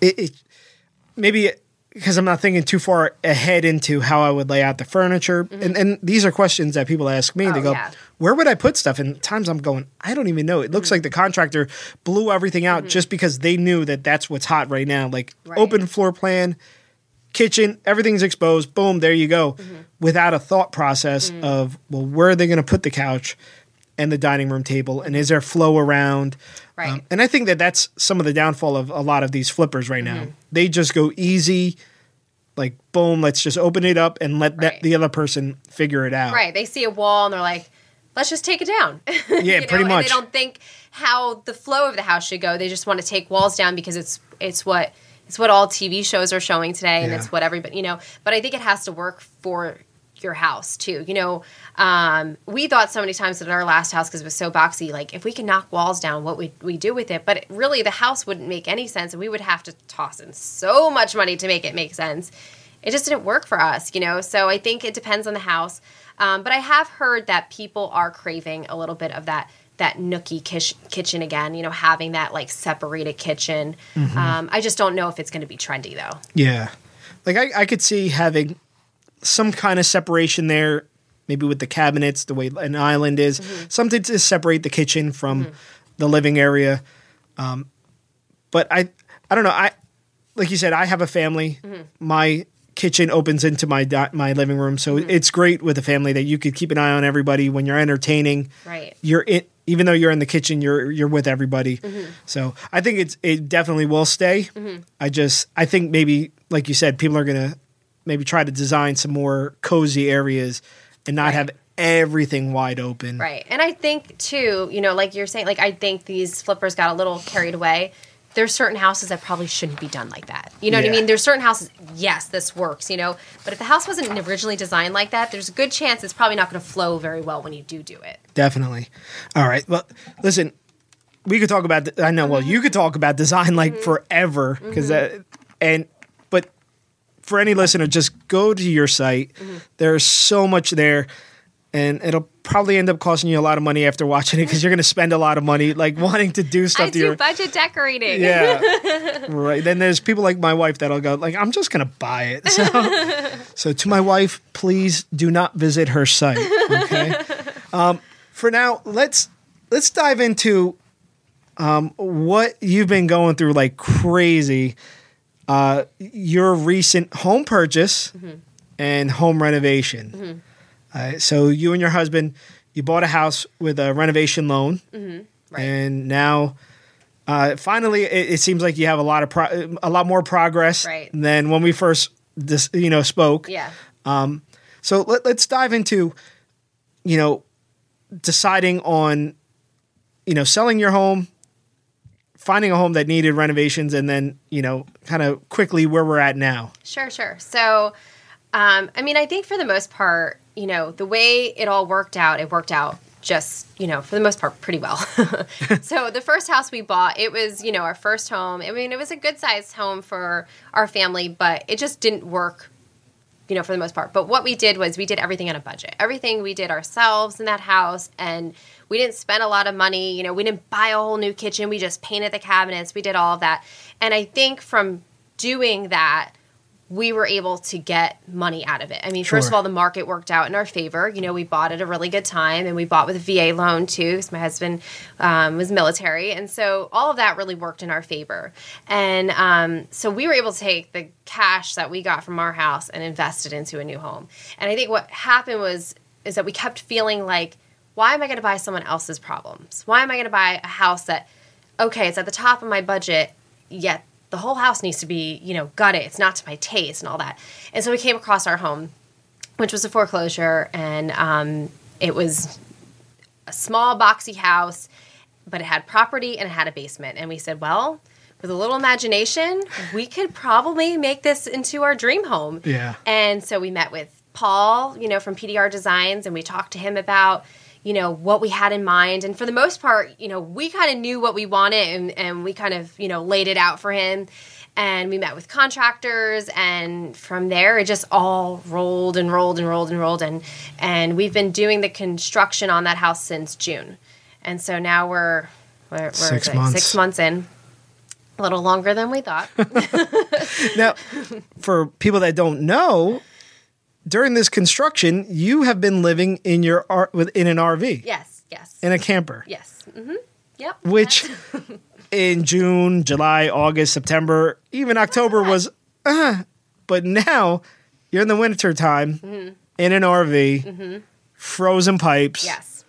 it, it maybe because I'm not thinking too far ahead into how I would lay out the furniture. And, and these are questions that people ask me. Mm-hmm. Oh, they go, yeah. Where would I put stuff? And times I'm going, I don't even know. It Mm-hmm. looks like the contractor blew everything out just because they knew that that's what's hot right now. Like Right. open floor plan, kitchen, everything's exposed. Boom, there you go. Mm-hmm. Without a thought process Mm. of, well, where are they going to put the couch and the dining room table? And is there flow around? Right. Um, and I think that that's some of the downfall of a lot of these flippers right now. Mm-hmm. They just go easy, like boom, let's just open it up and let that, the other person figure it out. Right. They see a wall and they're like, let's just take it down. Yeah, You pretty And much. they don't think how the flow of the house should go. They just want to take walls down because it's it's what it's what all TV shows are showing today, and Yeah. it's what everybody you know. But I think it has to work for your house too. You know, um, we thought so many times at our last house because it was so boxy. Like if we can knock walls down, what we we do with it? But really, the house wouldn't make any sense, and we would have to toss in so much money to make it make sense. It just didn't work for us, you know. So I think it depends on the house. Um, but I have heard that people are craving a little bit of that that nookie kish- kitchen again. You know, having that like separated kitchen. Um, I just don't know if it's going to be trendy though. Yeah. Like I, I could see having some kind of separation there, maybe with the cabinets, the way an island is, Mm-hmm. something to separate the kitchen from the living area. Um, but I, I don't know. I, like you said, I have a family. Mm-hmm. My kitchen opens into my di- my living room, so Mm-hmm. it's great with a family that you could keep an eye on everybody when you're entertaining. Right. You're in, even though you're in the kitchen, you're you're with everybody. Mm-hmm. So I think it's it definitely will stay. I just I think maybe like you said, people are gonna maybe try to design some more cozy areas and not Right. have everything wide open. Right. And I think too, you know, like you're saying, like I think these flippers got a little carried away. There's certain houses that probably shouldn't be done like that. You know what I mean? There's certain houses, yes, this works, you know, but if the house wasn't originally designed like that, there's a good chance it's probably not going to flow very well when you do do it. Definitely. All right. Well, listen, we could talk about. I know. Well, mm-hmm. you could talk about design like mm-hmm. forever because uh, and but for any listener, just go to your site. There's so much there, and it'll probably end up costing you a lot of money after watching it because you're going to spend a lot of money like wanting to do stuff I to do your. budget decorating. Yeah. right. Then there's people like my wife that'll go like, I'm just gonna buy it. So, so to my wife, please do not visit her site. Okay. um, for now, let's let's dive into um, what you've been going through like crazy. Uh, your recent home purchase and home renovation. Uh, so you and your husband, you bought a house with a renovation loan, Right. and now uh, finally it, it seems like you have a lot of pro- a lot more progress Right. than when we first dis- you know spoke. yeah. Um, So let, let's dive into you know deciding on you know selling your home, finding a home that needed renovations, and then you know kind of quickly where we're at now. Sure, sure. So, um, I mean, I think for the most part, you know, the way it all worked out, it worked out just, you know, for the most part, pretty well. so, the first house we bought, it was, you know, our first home. I mean, it was a good sized home for our family, but it just didn't work you know, for the most part. But what we did was we did everything on a budget. Everything we did ourselves in that house, and we didn't spend a lot of money. You know, we didn't buy a whole new kitchen. We just painted the cabinets. We did all of that. And I think from doing that, we were able to get money out of it. I mean, first of all, the market worked out in our favor. You know, we bought at a really good time, and we bought with a VA loan too, because my husband um, was military, and so all of that really worked in our favor. And um, so we were able to take the cash that we got from our house and invest it into a new home. And I think what happened was is that we kept feeling like, why am I going to buy someone else's problems? Why am I going to buy a house that, okay, it's at the top of my budget, yet the whole house needs to be, you know, gutted. It's not to my taste and all that. And so we came across our home, which was a foreclosure, and um, it was a small boxy house, but it had property and it had a basement. And we said, well, with a little imagination, we could probably make this into our dream home. Yeah. And so we met with Paul, you know, from PDR Designs, and we talked to him about, you know, what we had in mind. And for the most part, you know, we kind of knew what we wanted and, and we kind of, you know, laid it out for him. And we met with contractors, and from there, it just all rolled and rolled and rolled and rolled. And, and we've been doing the construction on that house since June. And so now we're, we're, we're Six months. six months in A little longer than we thought. Now, for people that don't know, during this construction, you have been living in your R- within an RV yes, yes, in a camper, yes. hmm Yep. which in June, July, August, September, even October was, uh, but now you're in the winter time in an RV, frozen pipes. yes.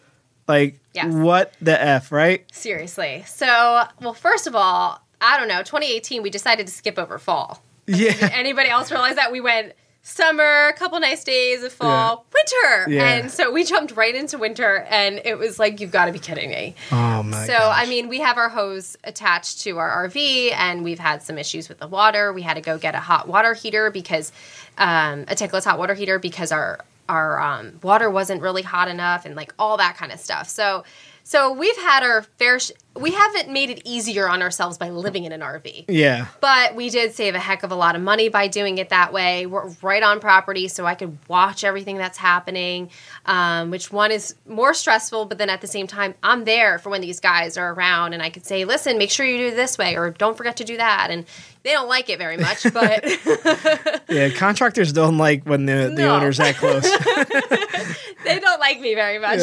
Like, Yes. what the F, right? Seriously. So, well, first of all, I don't know. 2018, we decided to skip over fall. Yeah. Did Anybody else realize that we went summer, a couple nice days of fall, winter, Yeah. and so we jumped right into winter, and it was like you've got to be kidding me. Oh, my So, I mean, we have our hose attached to our RV, and we've had some issues with the water. We had to go get a hot water heater because um, a tankless hot water heater because our our um, water wasn't really hot enough, and like all that kind of stuff. So, so we've had our fair. Sh- we haven't made it easier on ourselves by living in an RV. Yeah. But we did save a heck of a lot of money by doing it that way. We're right on property, so I could watch everything that's happening, um, which one is more stressful, but then at the same time, I'm there for when these guys are around and I could say, listen, make sure you do it this way or don't forget to do that. And they don't like it very much, but Yeah. Contractors don't like when the, the No. owner's that close. they don't like me very much.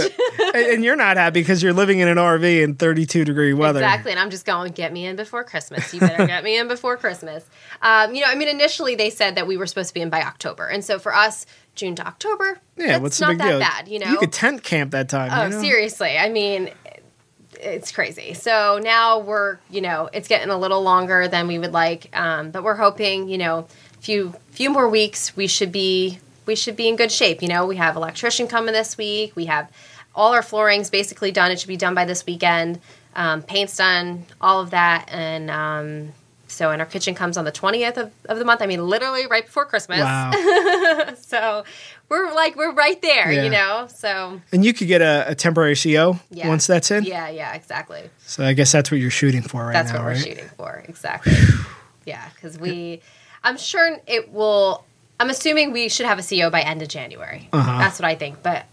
and, and you're not happy because you're living in an RV in 32 degree weather. Exactly, and I'm just going, get me in before Christmas. You better get me in before Christmas. Um, you know, I mean, initially they said that we were supposed to be in by October, and so for us, June to October, Yeah, that's what's the not big that deal? bad. You know, you could tent camp that time. oh, you know? seriously, I mean, it's crazy. So now we're, you know, it's getting a little longer than we would like, um, but we're hoping, you know, few few more weeks we should be we should be in good shape. You know, we have electrician coming this week. We have all our flooring's basically done. It should be done by this weekend. Um, paint's done, all of that, and um, so and our kitchen comes on the twentieth of, of the month. I mean, literally right before Christmas. Wow. So we're like we're right there, Yeah. you know. So and you could get a, a temporary CO yeah, once that's in. Yeah, yeah, exactly. So I guess that's what you're shooting for right That's now, what we're shooting for. Exactly. yeah, because we, I'm sure it will. I'm assuming we should have a CO by end of January. Uh-huh. That's what I think, but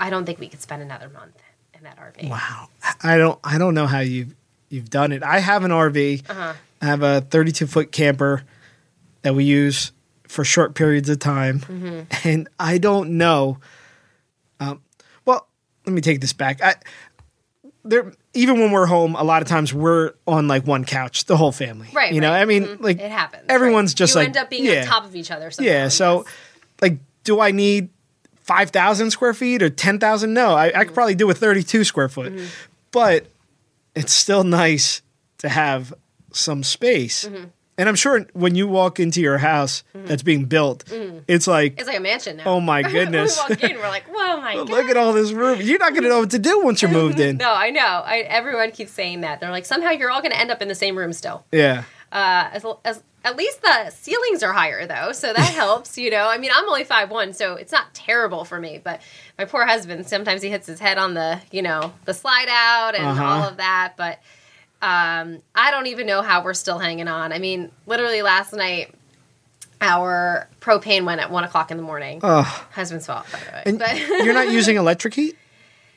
I don't think we could spend another month that RV. Wow. I don't I don't know how you've you've done it. I have an RV. Uh-huh. I have a 32 foot camper that we use for short periods of time, Mm-hmm. and I don't know. Um, well, let me take this back. I there even when we're home, a lot of times we're on like one couch, the whole family. Right. You know, right. I mean, Mhm. like it happens. everyone's right. just you like end up being yeah. on top of each other. Sometimes, Yeah. So, yes. like, do I need five thousand square feet or ten thousand? No, I, I could probably do a thirty-two square foot, Mm-hmm. but it's still nice to have some space. Mm-hmm. And I'm sure when you walk into your house that's being built, it's like, it's like a mansion now. oh my goodness, we walk in, we're like, whoa, my god. look at all this room. You're not going to know what to do once you're moved in. No, I know. I, everyone keeps saying that. They're like, somehow you're all going to end up in the same room still. Yeah. Uh, as, as at least the ceilings are higher though, so that helps. You know, I mean, I'm only five one, so it's not terrible for me. But my poor husband, sometimes he hits his head on the, you know, the slide out and Uh-huh. all of that. But um, I don't even know how we're still hanging on. I mean, literally last night, our propane went at one o'clock in the morning. Oh, Husband's fault, by the way. and but you're not using electric heat?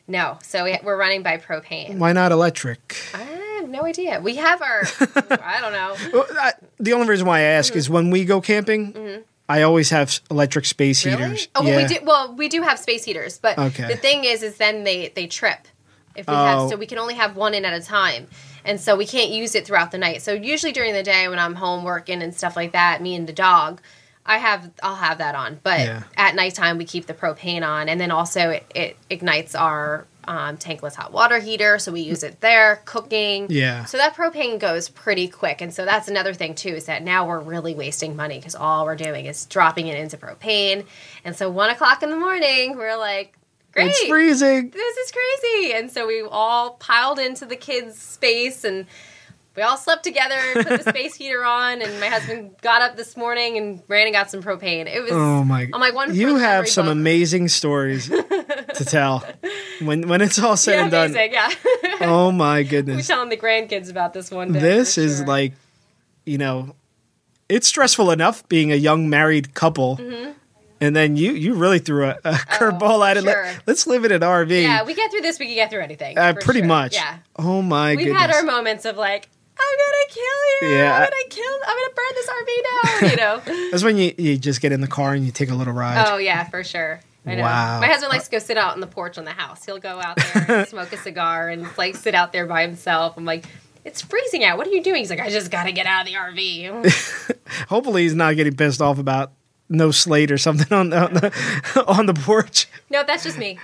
no, so we, we're running by propane. Why not electric? I have no idea. We have our, I don't know. Well, I, the only reason why I ask is when we go camping, I always have electric space Mm-hmm. Really? heaters. Oh, well, we do. Well, we do have space heaters, but Okay. the thing is, is then they they trip. If we Oh. have, so we can only have one in at a time, and so we can't use it throughout the night. So usually during the day when I'm home working and stuff like that, me and the dog, I have I'll have that on. But Yeah. at nighttime we keep the propane on, and then also it, it ignites our um, tankless hot water heater, so we use it there cooking. Yeah. So that propane goes pretty quick, and so that's another thing too is that now we're really wasting money because all we're doing is dropping it into propane, and so one o'clock in the morning we're like, great, It's freezing. this is crazy, and so we all piled into the kids' space and. We all slept together and put the space heater on, and my husband got up this morning and ran and got some propane. It was Oh my! on my one. you have some book. amazing stories to tell when when it's all said yeah, and done. amazing, yeah. Oh my goodness! We're telling the grandkids about this one day. This is sure. like, you know, it's stressful enough being a young married couple, and then you you really threw a, a curveball at it. Mm-hmm. Oh, sure. Let, us live in an RV. Yeah, we get through this, we can get through anything. uh, pretty sure. much. Yeah. Oh my goodness. We've goodness! had our moments of like, I'm gonna kill you. Yeah. I'm gonna kill. I'm gonna burn this RV down. You know. That's when you, you just get in the car and you take a little ride. oh yeah, for sure. I know. Wow. My husband likes to go sit out on the porch on the house. He'll go out there and smoke a cigar and like sit out there by himself. I'm like, it's freezing out. What are you doing? He's like, I just gotta get out of the RV. Hopefully, he's not getting pissed off about no slate or something on the, on the, on the porch. no, that's just me.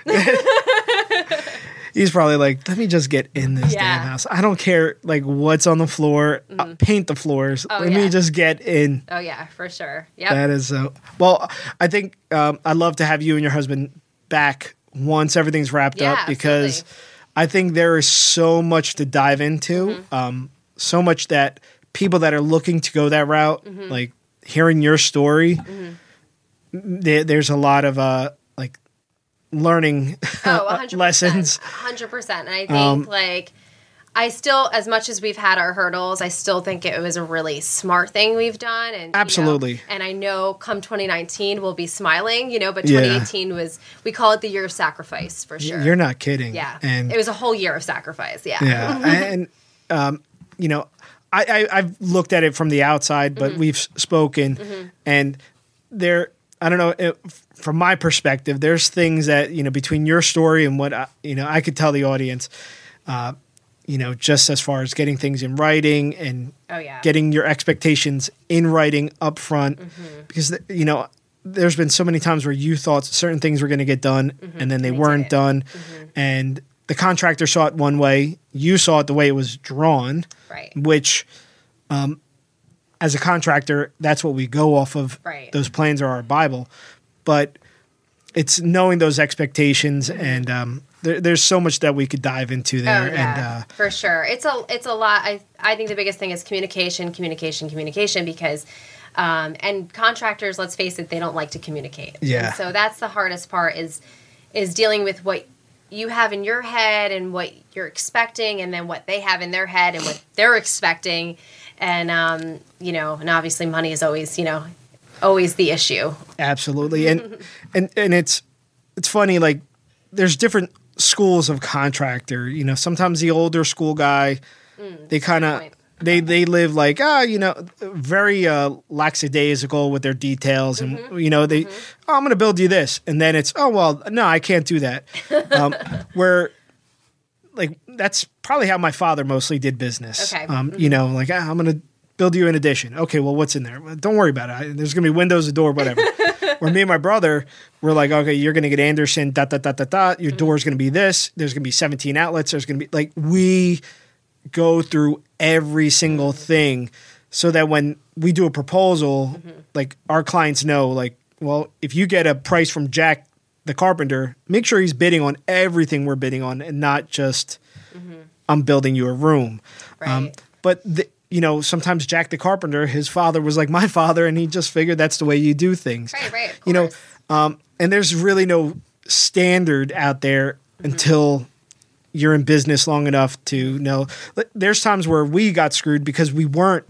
He's probably like, let me just get in this Yeah. damn house. I don't care like what's on the floor. Uh, paint the floors. Oh, let me just get in. oh yeah, for sure. Yeah. That is so. Well, I think um, I'd love to have you and your husband back once everything's wrapped Yeah, up because absolutely. I think there is so much to dive into. Mm-hmm. Um, so much that people that are looking to go that route, Mm-hmm. like hearing your story, there, there's a lot of uh, learning Oh, 100%. lessons. 100%. And I think, Um, like, I still, as much as we've had our hurdles, I still think it was a really smart thing we've done. And you know, Absolutely. and I know come 2019, we'll be smiling, you know, but Yeah. 2018 was, we call it the year of sacrifice for sure. You're not kidding. Yeah. and it was a whole year of sacrifice. Yeah. Yeah, and um, you know, I, I I've looked at it from the outside, Mm-hmm. but we've s- spoken, and there. I don't know. It, from my perspective, there's things that you know between your story and what I, you know I could tell the audience. Uh, you know, just as far as getting things in writing and Oh, yeah. getting your expectations in writing up front, Mm-hmm. because you know there's been so many times where you thought certain things were going to get done and then they weren't done, and the contractor saw it one way, you saw it the way it was drawn, Right. which um, as a contractor, that's what we go off of. Right. Those plans are our Bible. But it's knowing those expectations, and um, there, there's so much that we could dive into there. Oh, yeah, And uh, for sure. It's a it's a lot. I I think the biggest thing is communication, communication, communication. Because, um, and contractors, let's face it, they don't like to communicate. Yeah. And so that's the hardest part is is dealing with what you have in your head and what you're expecting, and then what they have in their head and what they're expecting, and um, you know, and obviously money is always you know always the issue. absolutely, and and and it's it's funny. Like there's different schools of contractor. You know, sometimes the older school guy, they kind of Mm, they they live like ah you know very uh lackadaisical with their details and Mm-hmm. you know they oh, i'm going to build you this and then it's oh well no i can't do that um, where like that's probably how my father mostly did business. Okay. um, you know like ah, i'm going to build you an addition. Okay well what's in there? Well, don't worry about it. I, there's going to be windows a door whatever. Where me and my brother were like okay you're going to get Andersen dot dot dot dot dot your door's going to be this. There's going to be 17 outlets. There's going to be like we go through every single thing so that when we do a proposal like our clients know like well if you get a price from jack the carpenter make sure he's bidding on everything we're bidding on and not just i'm building you a room. Um, but the, you know sometimes jack the carpenter his father was like my father and he just figured that's the way you do things. Right, right, you know um, and there's really no standard out there until you're in business long enough to know. There's times where we got screwed because we weren't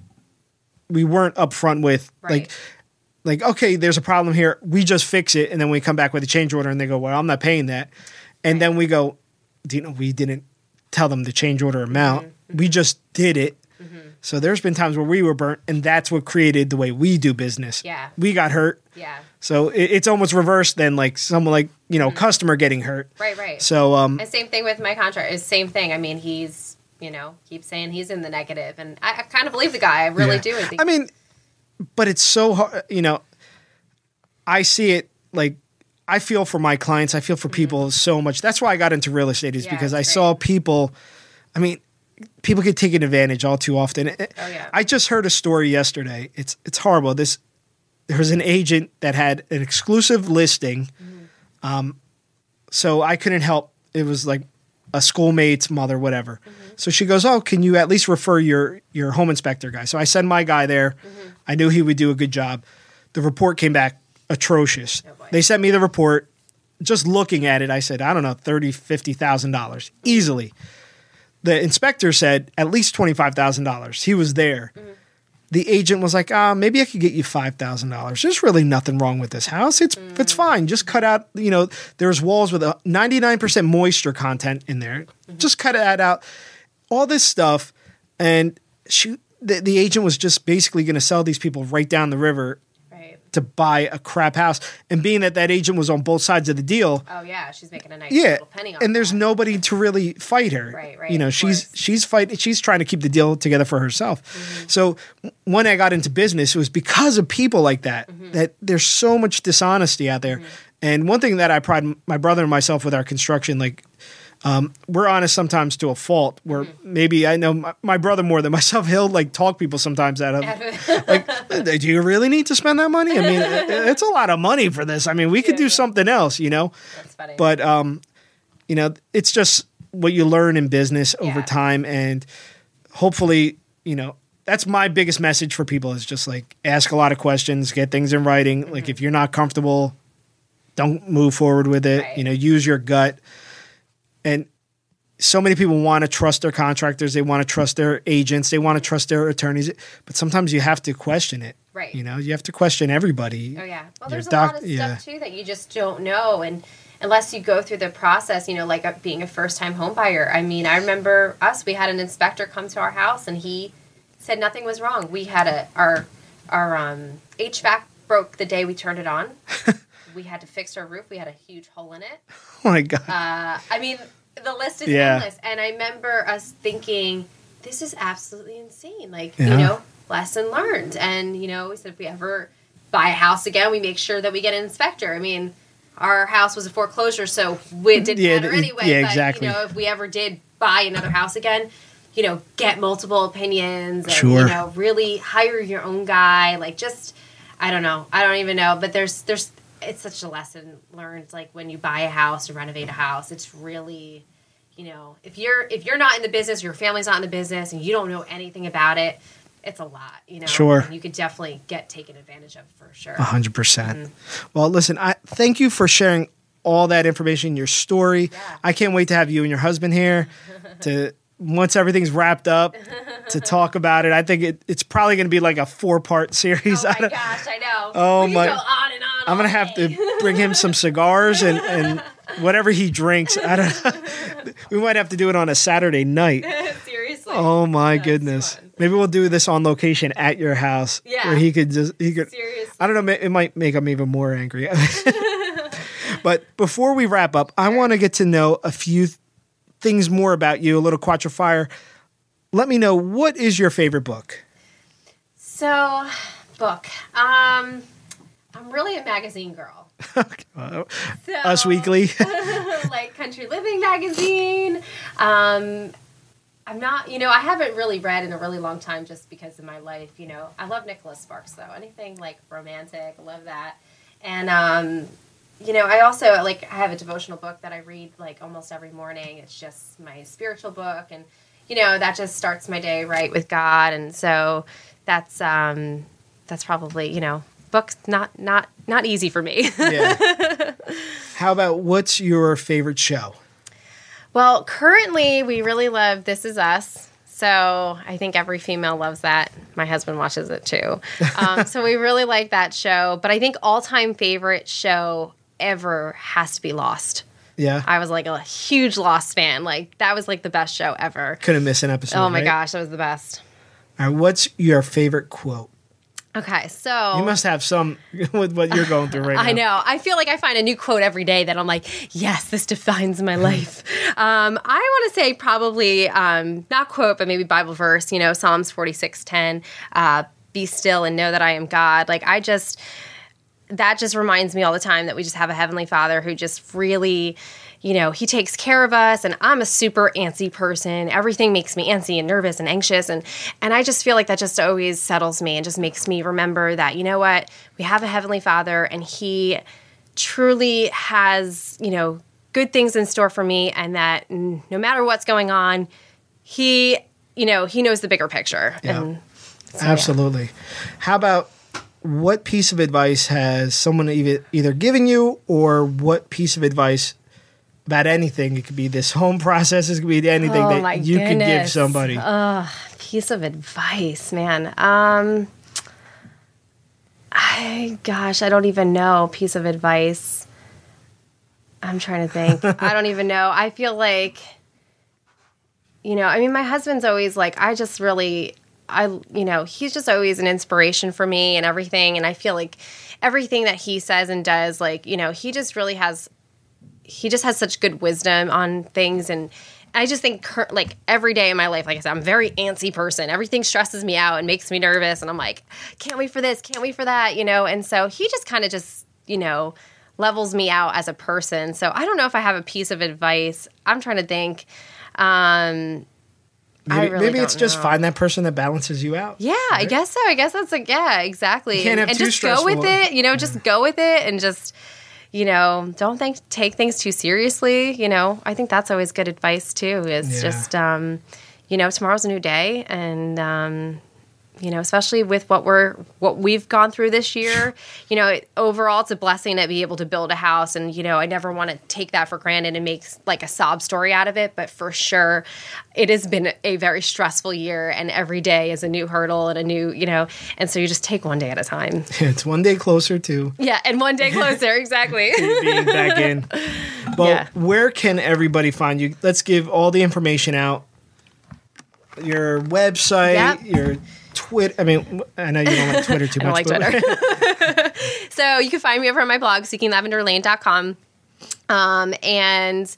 we weren't upfront with Right. like okay there's a problem here we just fix it and then we come back with a change order and they go well i'm not paying that and then we go you know we didn't tell them the change order amount Mm-hmm. we just did it so there's been times where we were burnt and that's what created the way we do business Yeah. we got hurt Yeah. so it, it's almost reversed than like someone like you know customer getting hurt Right, right. so um And same thing with my contract. Is same thing. I mean, he's you know keeps saying he's in the negative, and I, I kind of believe the guy. I really Yeah. do. I think. I mean, but it's so hard. You know, I see it like I feel for my clients. I feel for people so much. That's why I got into real estate is Mm-hmm. Yeah, because I it's saw people. I mean, people get taken advantage all too often. Oh, yeah. I just heard a story yesterday. It's it's horrible. This there was an agent that had an exclusive listing. Mm-hmm. Um, so I couldn't help. It was like a schoolmate's mother, whatever. Mm-hmm. So she goes, "Oh, can you at least refer your your home inspector guy?" So I send my guy there. Mm-hmm. I knew he would do a good job. The report came back atrocious. Oh, they sent me the report. Just looking at it, I said, "I don't know, thirty, fifty thousand dollars easily." The inspector said at least twenty five thousand dollars. He was there. The agent was like, "Ah, maybe I could get you five thousand dollars. There's really nothing wrong with this house. It's it's fine. Just cut out. You know, there's walls with a ninety nine percent moisture content in there. Just cut that out. All this stuff, and she the, the agent was just basically going to sell these people right down the river Right. to buy a crap house. And being that that agent was on both sides of the deal, Oh yeah, she's making a nice yeah, little penny and there's that. nobody to really fight her. Right, right, You know, she's course. she's fight she's trying to keep the deal together for herself. Mm-hmm. So when I got into business, it was because of people like that. Mm-hmm. That there's so much dishonesty out there. And one thing that I pride my brother and myself with our construction, like um, we're honest sometimes to a fault. Where Mm-hmm. maybe I know my, my brother more than myself. He'll like talk people sometimes out of like, do you really need to spend that money? I mean, it- it's a lot of money for this. I mean, we could Yeah, do yeah. something else, you know. That's funny. But um, you know, it's just what you learn in business over Yeah. time, and hopefully, you know, that's my biggest message for people is just like ask a lot of questions, get things in writing. Like if you're not comfortable, don't move forward with it. Right. You know, use your gut. And so many people want to trust their contractors, they want to trust their agents, they want to trust their attorneys, but sometimes you have to question it. Right. You know, you have to question everybody. Oh yeah. Well, there's doc- a lot of yeah. stuff too that you just don't know, and unless you go through the process, you know, like uh, being a first time home buyer. I mean, I remember us. We had an inspector come to our house, and he said nothing was wrong. We had a our our um, HVAC broke the day we turned it on. we had to fix our roof. We had a huge hole in it. Oh my god. Uh, I mean, the list is Yeah. endless. And I remember us thinking, this is absolutely insane. Like, Yeah. you know, lesson learned. And, you know, we said if we ever buy a house again, we make sure that we get an inspector. I mean, our house was a foreclosure, so we, it didn't Yeah, matter anyway. yeah, but, exactly. you know, if we ever did buy another house again, you know, get multiple opinions and, Sure. you know, really hire your own guy. Like, just, I don't know. I don't even know. But there's, there's, it's such a lesson learned. Like when you buy a house or renovate a house, it's really, you know, if you're if you're not in the business, your family's not in the business, and you don't know anything about it, it's a lot. You know, Sure. And you could definitely get taken advantage of for sure. A hundred percent. Mm-hmm. Well, listen, I thank you for sharing all that information, your story. Yeah. I can't wait to have you and your husband here to once everything's wrapped up to talk about it. I think it, it's probably going to be like a four part series. Oh my gosh, I know. Oh we my- I'm gonna have to bring him some cigars and, and whatever he drinks. I don't. we might have to do it on a Saturday night. Seriously. Oh my That's goodness! fun. Maybe we'll do this on location at your house. Yeah. where he could just he could. Seriously. I don't know. It might make him even more angry. but before we wrap up, I want to get to know a few things more about you. A little Quattro Fire. Let me know what is your favorite book. So, book. Um, I'm really a magazine girl. Uh, So, Us Weekly. like Country Living magazine. Um, I'm not, you know, I haven't really read in a really long time just because of my life. You know, I love Nicholas Sparks though. Anything like romantic, I love that. And um, you know, I also like I have a devotional book that I read like almost every morning. It's just my spiritual book, and you know that just starts my day right with God. And so that's um, that's probably you know books not not not easy for me. yeah. How about what's your favorite show? Well, currently we really love This Is Us. So I think every female loves that. My husband watches it too. Um, so we really like that show. But I think all time favorite show ever has to be Lost. Yeah. I was like a huge Lost fan. Like that was like the best show ever. Couldn't miss an episode. Oh my right? gosh, that was the best. All right, what's your favorite quote? Okay, so You must have some with what you're going through right now. I know. I feel like I find a new quote every day that I'm like, yes, this defines my life. um, I want to say probably um, not quote, but maybe Bible verse. You know, Psalms 46:10. Uh, Be still and know that I am God. Like I just that just reminds me all the time that we just have a heavenly Father who just really. You know, he takes care of us, and I'm a super antsy person. Everything makes me antsy and nervous and anxious, and and I just feel like that just always settles me and just makes me remember that you know what we have a heavenly Father, and He truly has you know good things in store for me and that no matter what's going on he you know he knows the bigger picture Yeah. and Absolutely. How about what piece of advice has someone either given you or what piece of advice about anything? It could be this home process, it could be anything Oh, that you could give somebody. somebody. piece of advice man um i gosh i don't even know piece of advice i'm trying to think i don't even know i feel like you know i mean my husband's always like i just really I, you know, he's just always an inspiration for me and everything. And I feel like everything that he says and does, like, you know, he just really has, he just has such good wisdom on things. And I just think, cur- like, every day in my life, like I said, I'm a very antsy person. Everything stresses me out and makes me nervous. And I'm like, can't wait for this, can't wait for that, you know? And so he just kind of just, you know, levels me out as a person. So I don't know if I have a piece of advice. I'm trying to think. Um, I Maybe, really maybe it's don't just know. find that person that balances you out. Yeah, I guess so. I guess that's like yeah, exactly. can't and have and too just go with it. You know, just go with it and just you know, don't think take things too seriously. You know, I think that's always good advice too. Is Yeah. just um, you know, tomorrow's a new day, and um, you know, especially with what we're what we've gone through this year. You know, it, overall, it's a blessing to be able to build a house, and you know, I never want to take that for granted and make like a sob story out of it. But for sure, it has been a very stressful year, and every day is a new hurdle and a new, you know, and so you just take one day at a time. It's one day closer to Yeah, and one day closer, exactly. being back in. Well, Yeah. where can everybody find you? Let's give all the information out. Your website, Yep. your Twitter. I mean, I know you don't like Twitter too I don't like Twitter. so you can find me over on my blog, seekinglavenderlane.com. Um, and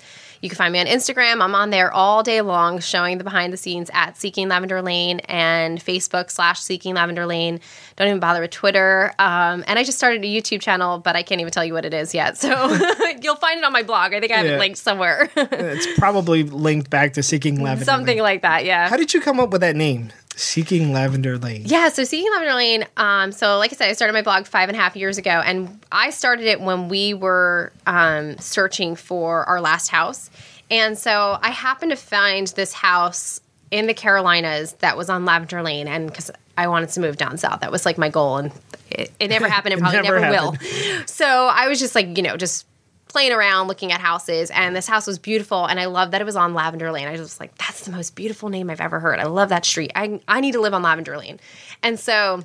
you can find me on Instagram. I'm on there all day long showing the behind the scenes at Seeking Lavender Lane and Facebook slash Seeking Lavender Lane. Don't even bother with Twitter. Um, and I just started a YouTube channel, but I can't even tell you what it is yet. So you'll find it on my blog. I think I have Yeah. it linked somewhere. it's probably linked back to Seeking Lavender. Something Lane. like that, yeah. How did you come up with that name? Seeking Lavender Lane. Yeah, so Seeking Lavender Lane. Um, so, like I said, I started my blog five and a half years ago, and I started it when we were um, searching for our last house. And so I happened to find this house in the Carolinas that was on Lavender Lane, and because I wanted to move down south, that was like my goal, and it, it never happened, and It probably never never, will. So I was just like, you know, just playing around looking at houses and this house was beautiful and I loved that it was on Lavender Lane. I was just like, that's the most beautiful name I've ever heard. I love that street. I I need to live on Lavender Lane. And so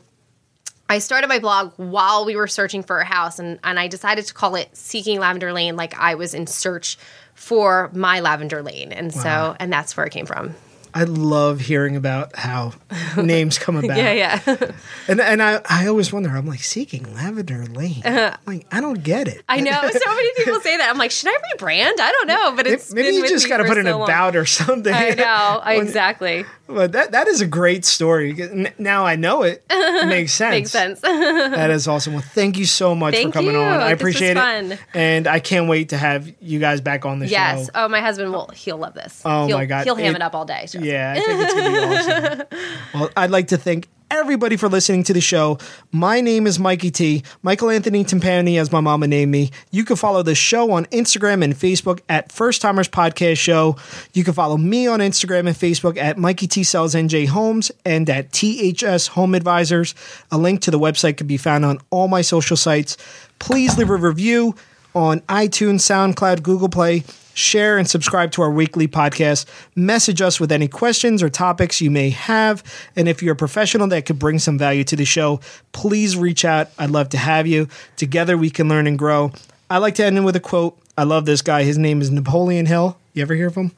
I started my blog while we were searching for a house and, and I decided to call it Seeking Lavender Lane like I was in search for my lavender lane. And so and that's where it came from. I love hearing about how names come about. Yeah, yeah. And and I, I always wonder, I'm like, Seeking Lavender Lane. Uh-huh. I'm like, I don't get it. I know so many people say that. I'm like, should I rebrand? I don't know, but it's Maybe you just got to put an so long. about or something. I know, When- exactly. But that that is a great story. Now I know it. It makes sense. Makes sense. That is awesome. Well, thank you so much Thank for coming you. on. I appreciate it. And I can't wait to have you guys back on the Yes. show. Yes. Oh, my husband will. He'll love this. Oh, he'll, my God. He'll ham It- it, up all day. Me. Yeah, I think it's going to be awesome. Well, I'd like to thank everybody for listening to the show. My name is Mikey T. Michael Anthony Timpani, as my mama named me. You can follow the show on Instagram and Facebook at First Timers Podcast Show. You can follow me on Instagram and Facebook at Mikey T Sells NJ Homes and at THS Home Advisors. A link to the website can be found on all my social sites. Please leave a review on iTunes, SoundCloud, Google Play. Share and subscribe to our weekly podcast. Message us with any questions or topics you may have. And if you're a professional that could bring some value to the show, please reach out. I'd love to have you. Together we can learn and grow. I like to end in with a quote. I love this guy. His name is Napoleon Hill. You ever hear of him?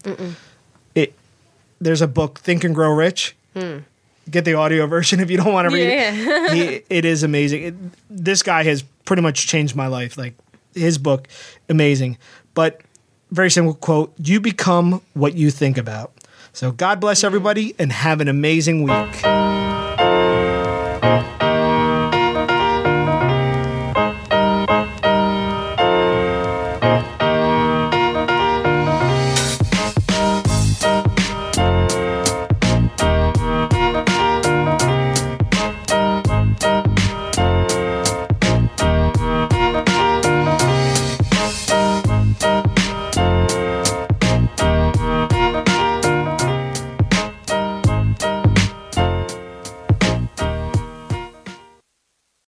It. There's a book, Think and Grow Rich. Hmm. Get the audio version if you don't want to read Yeah. it. He, it is amazing. It, this guy has pretty much changed my life. Like his book, amazing. But very simple quote: "You become what you think about." So God bless everybody and have an amazing week.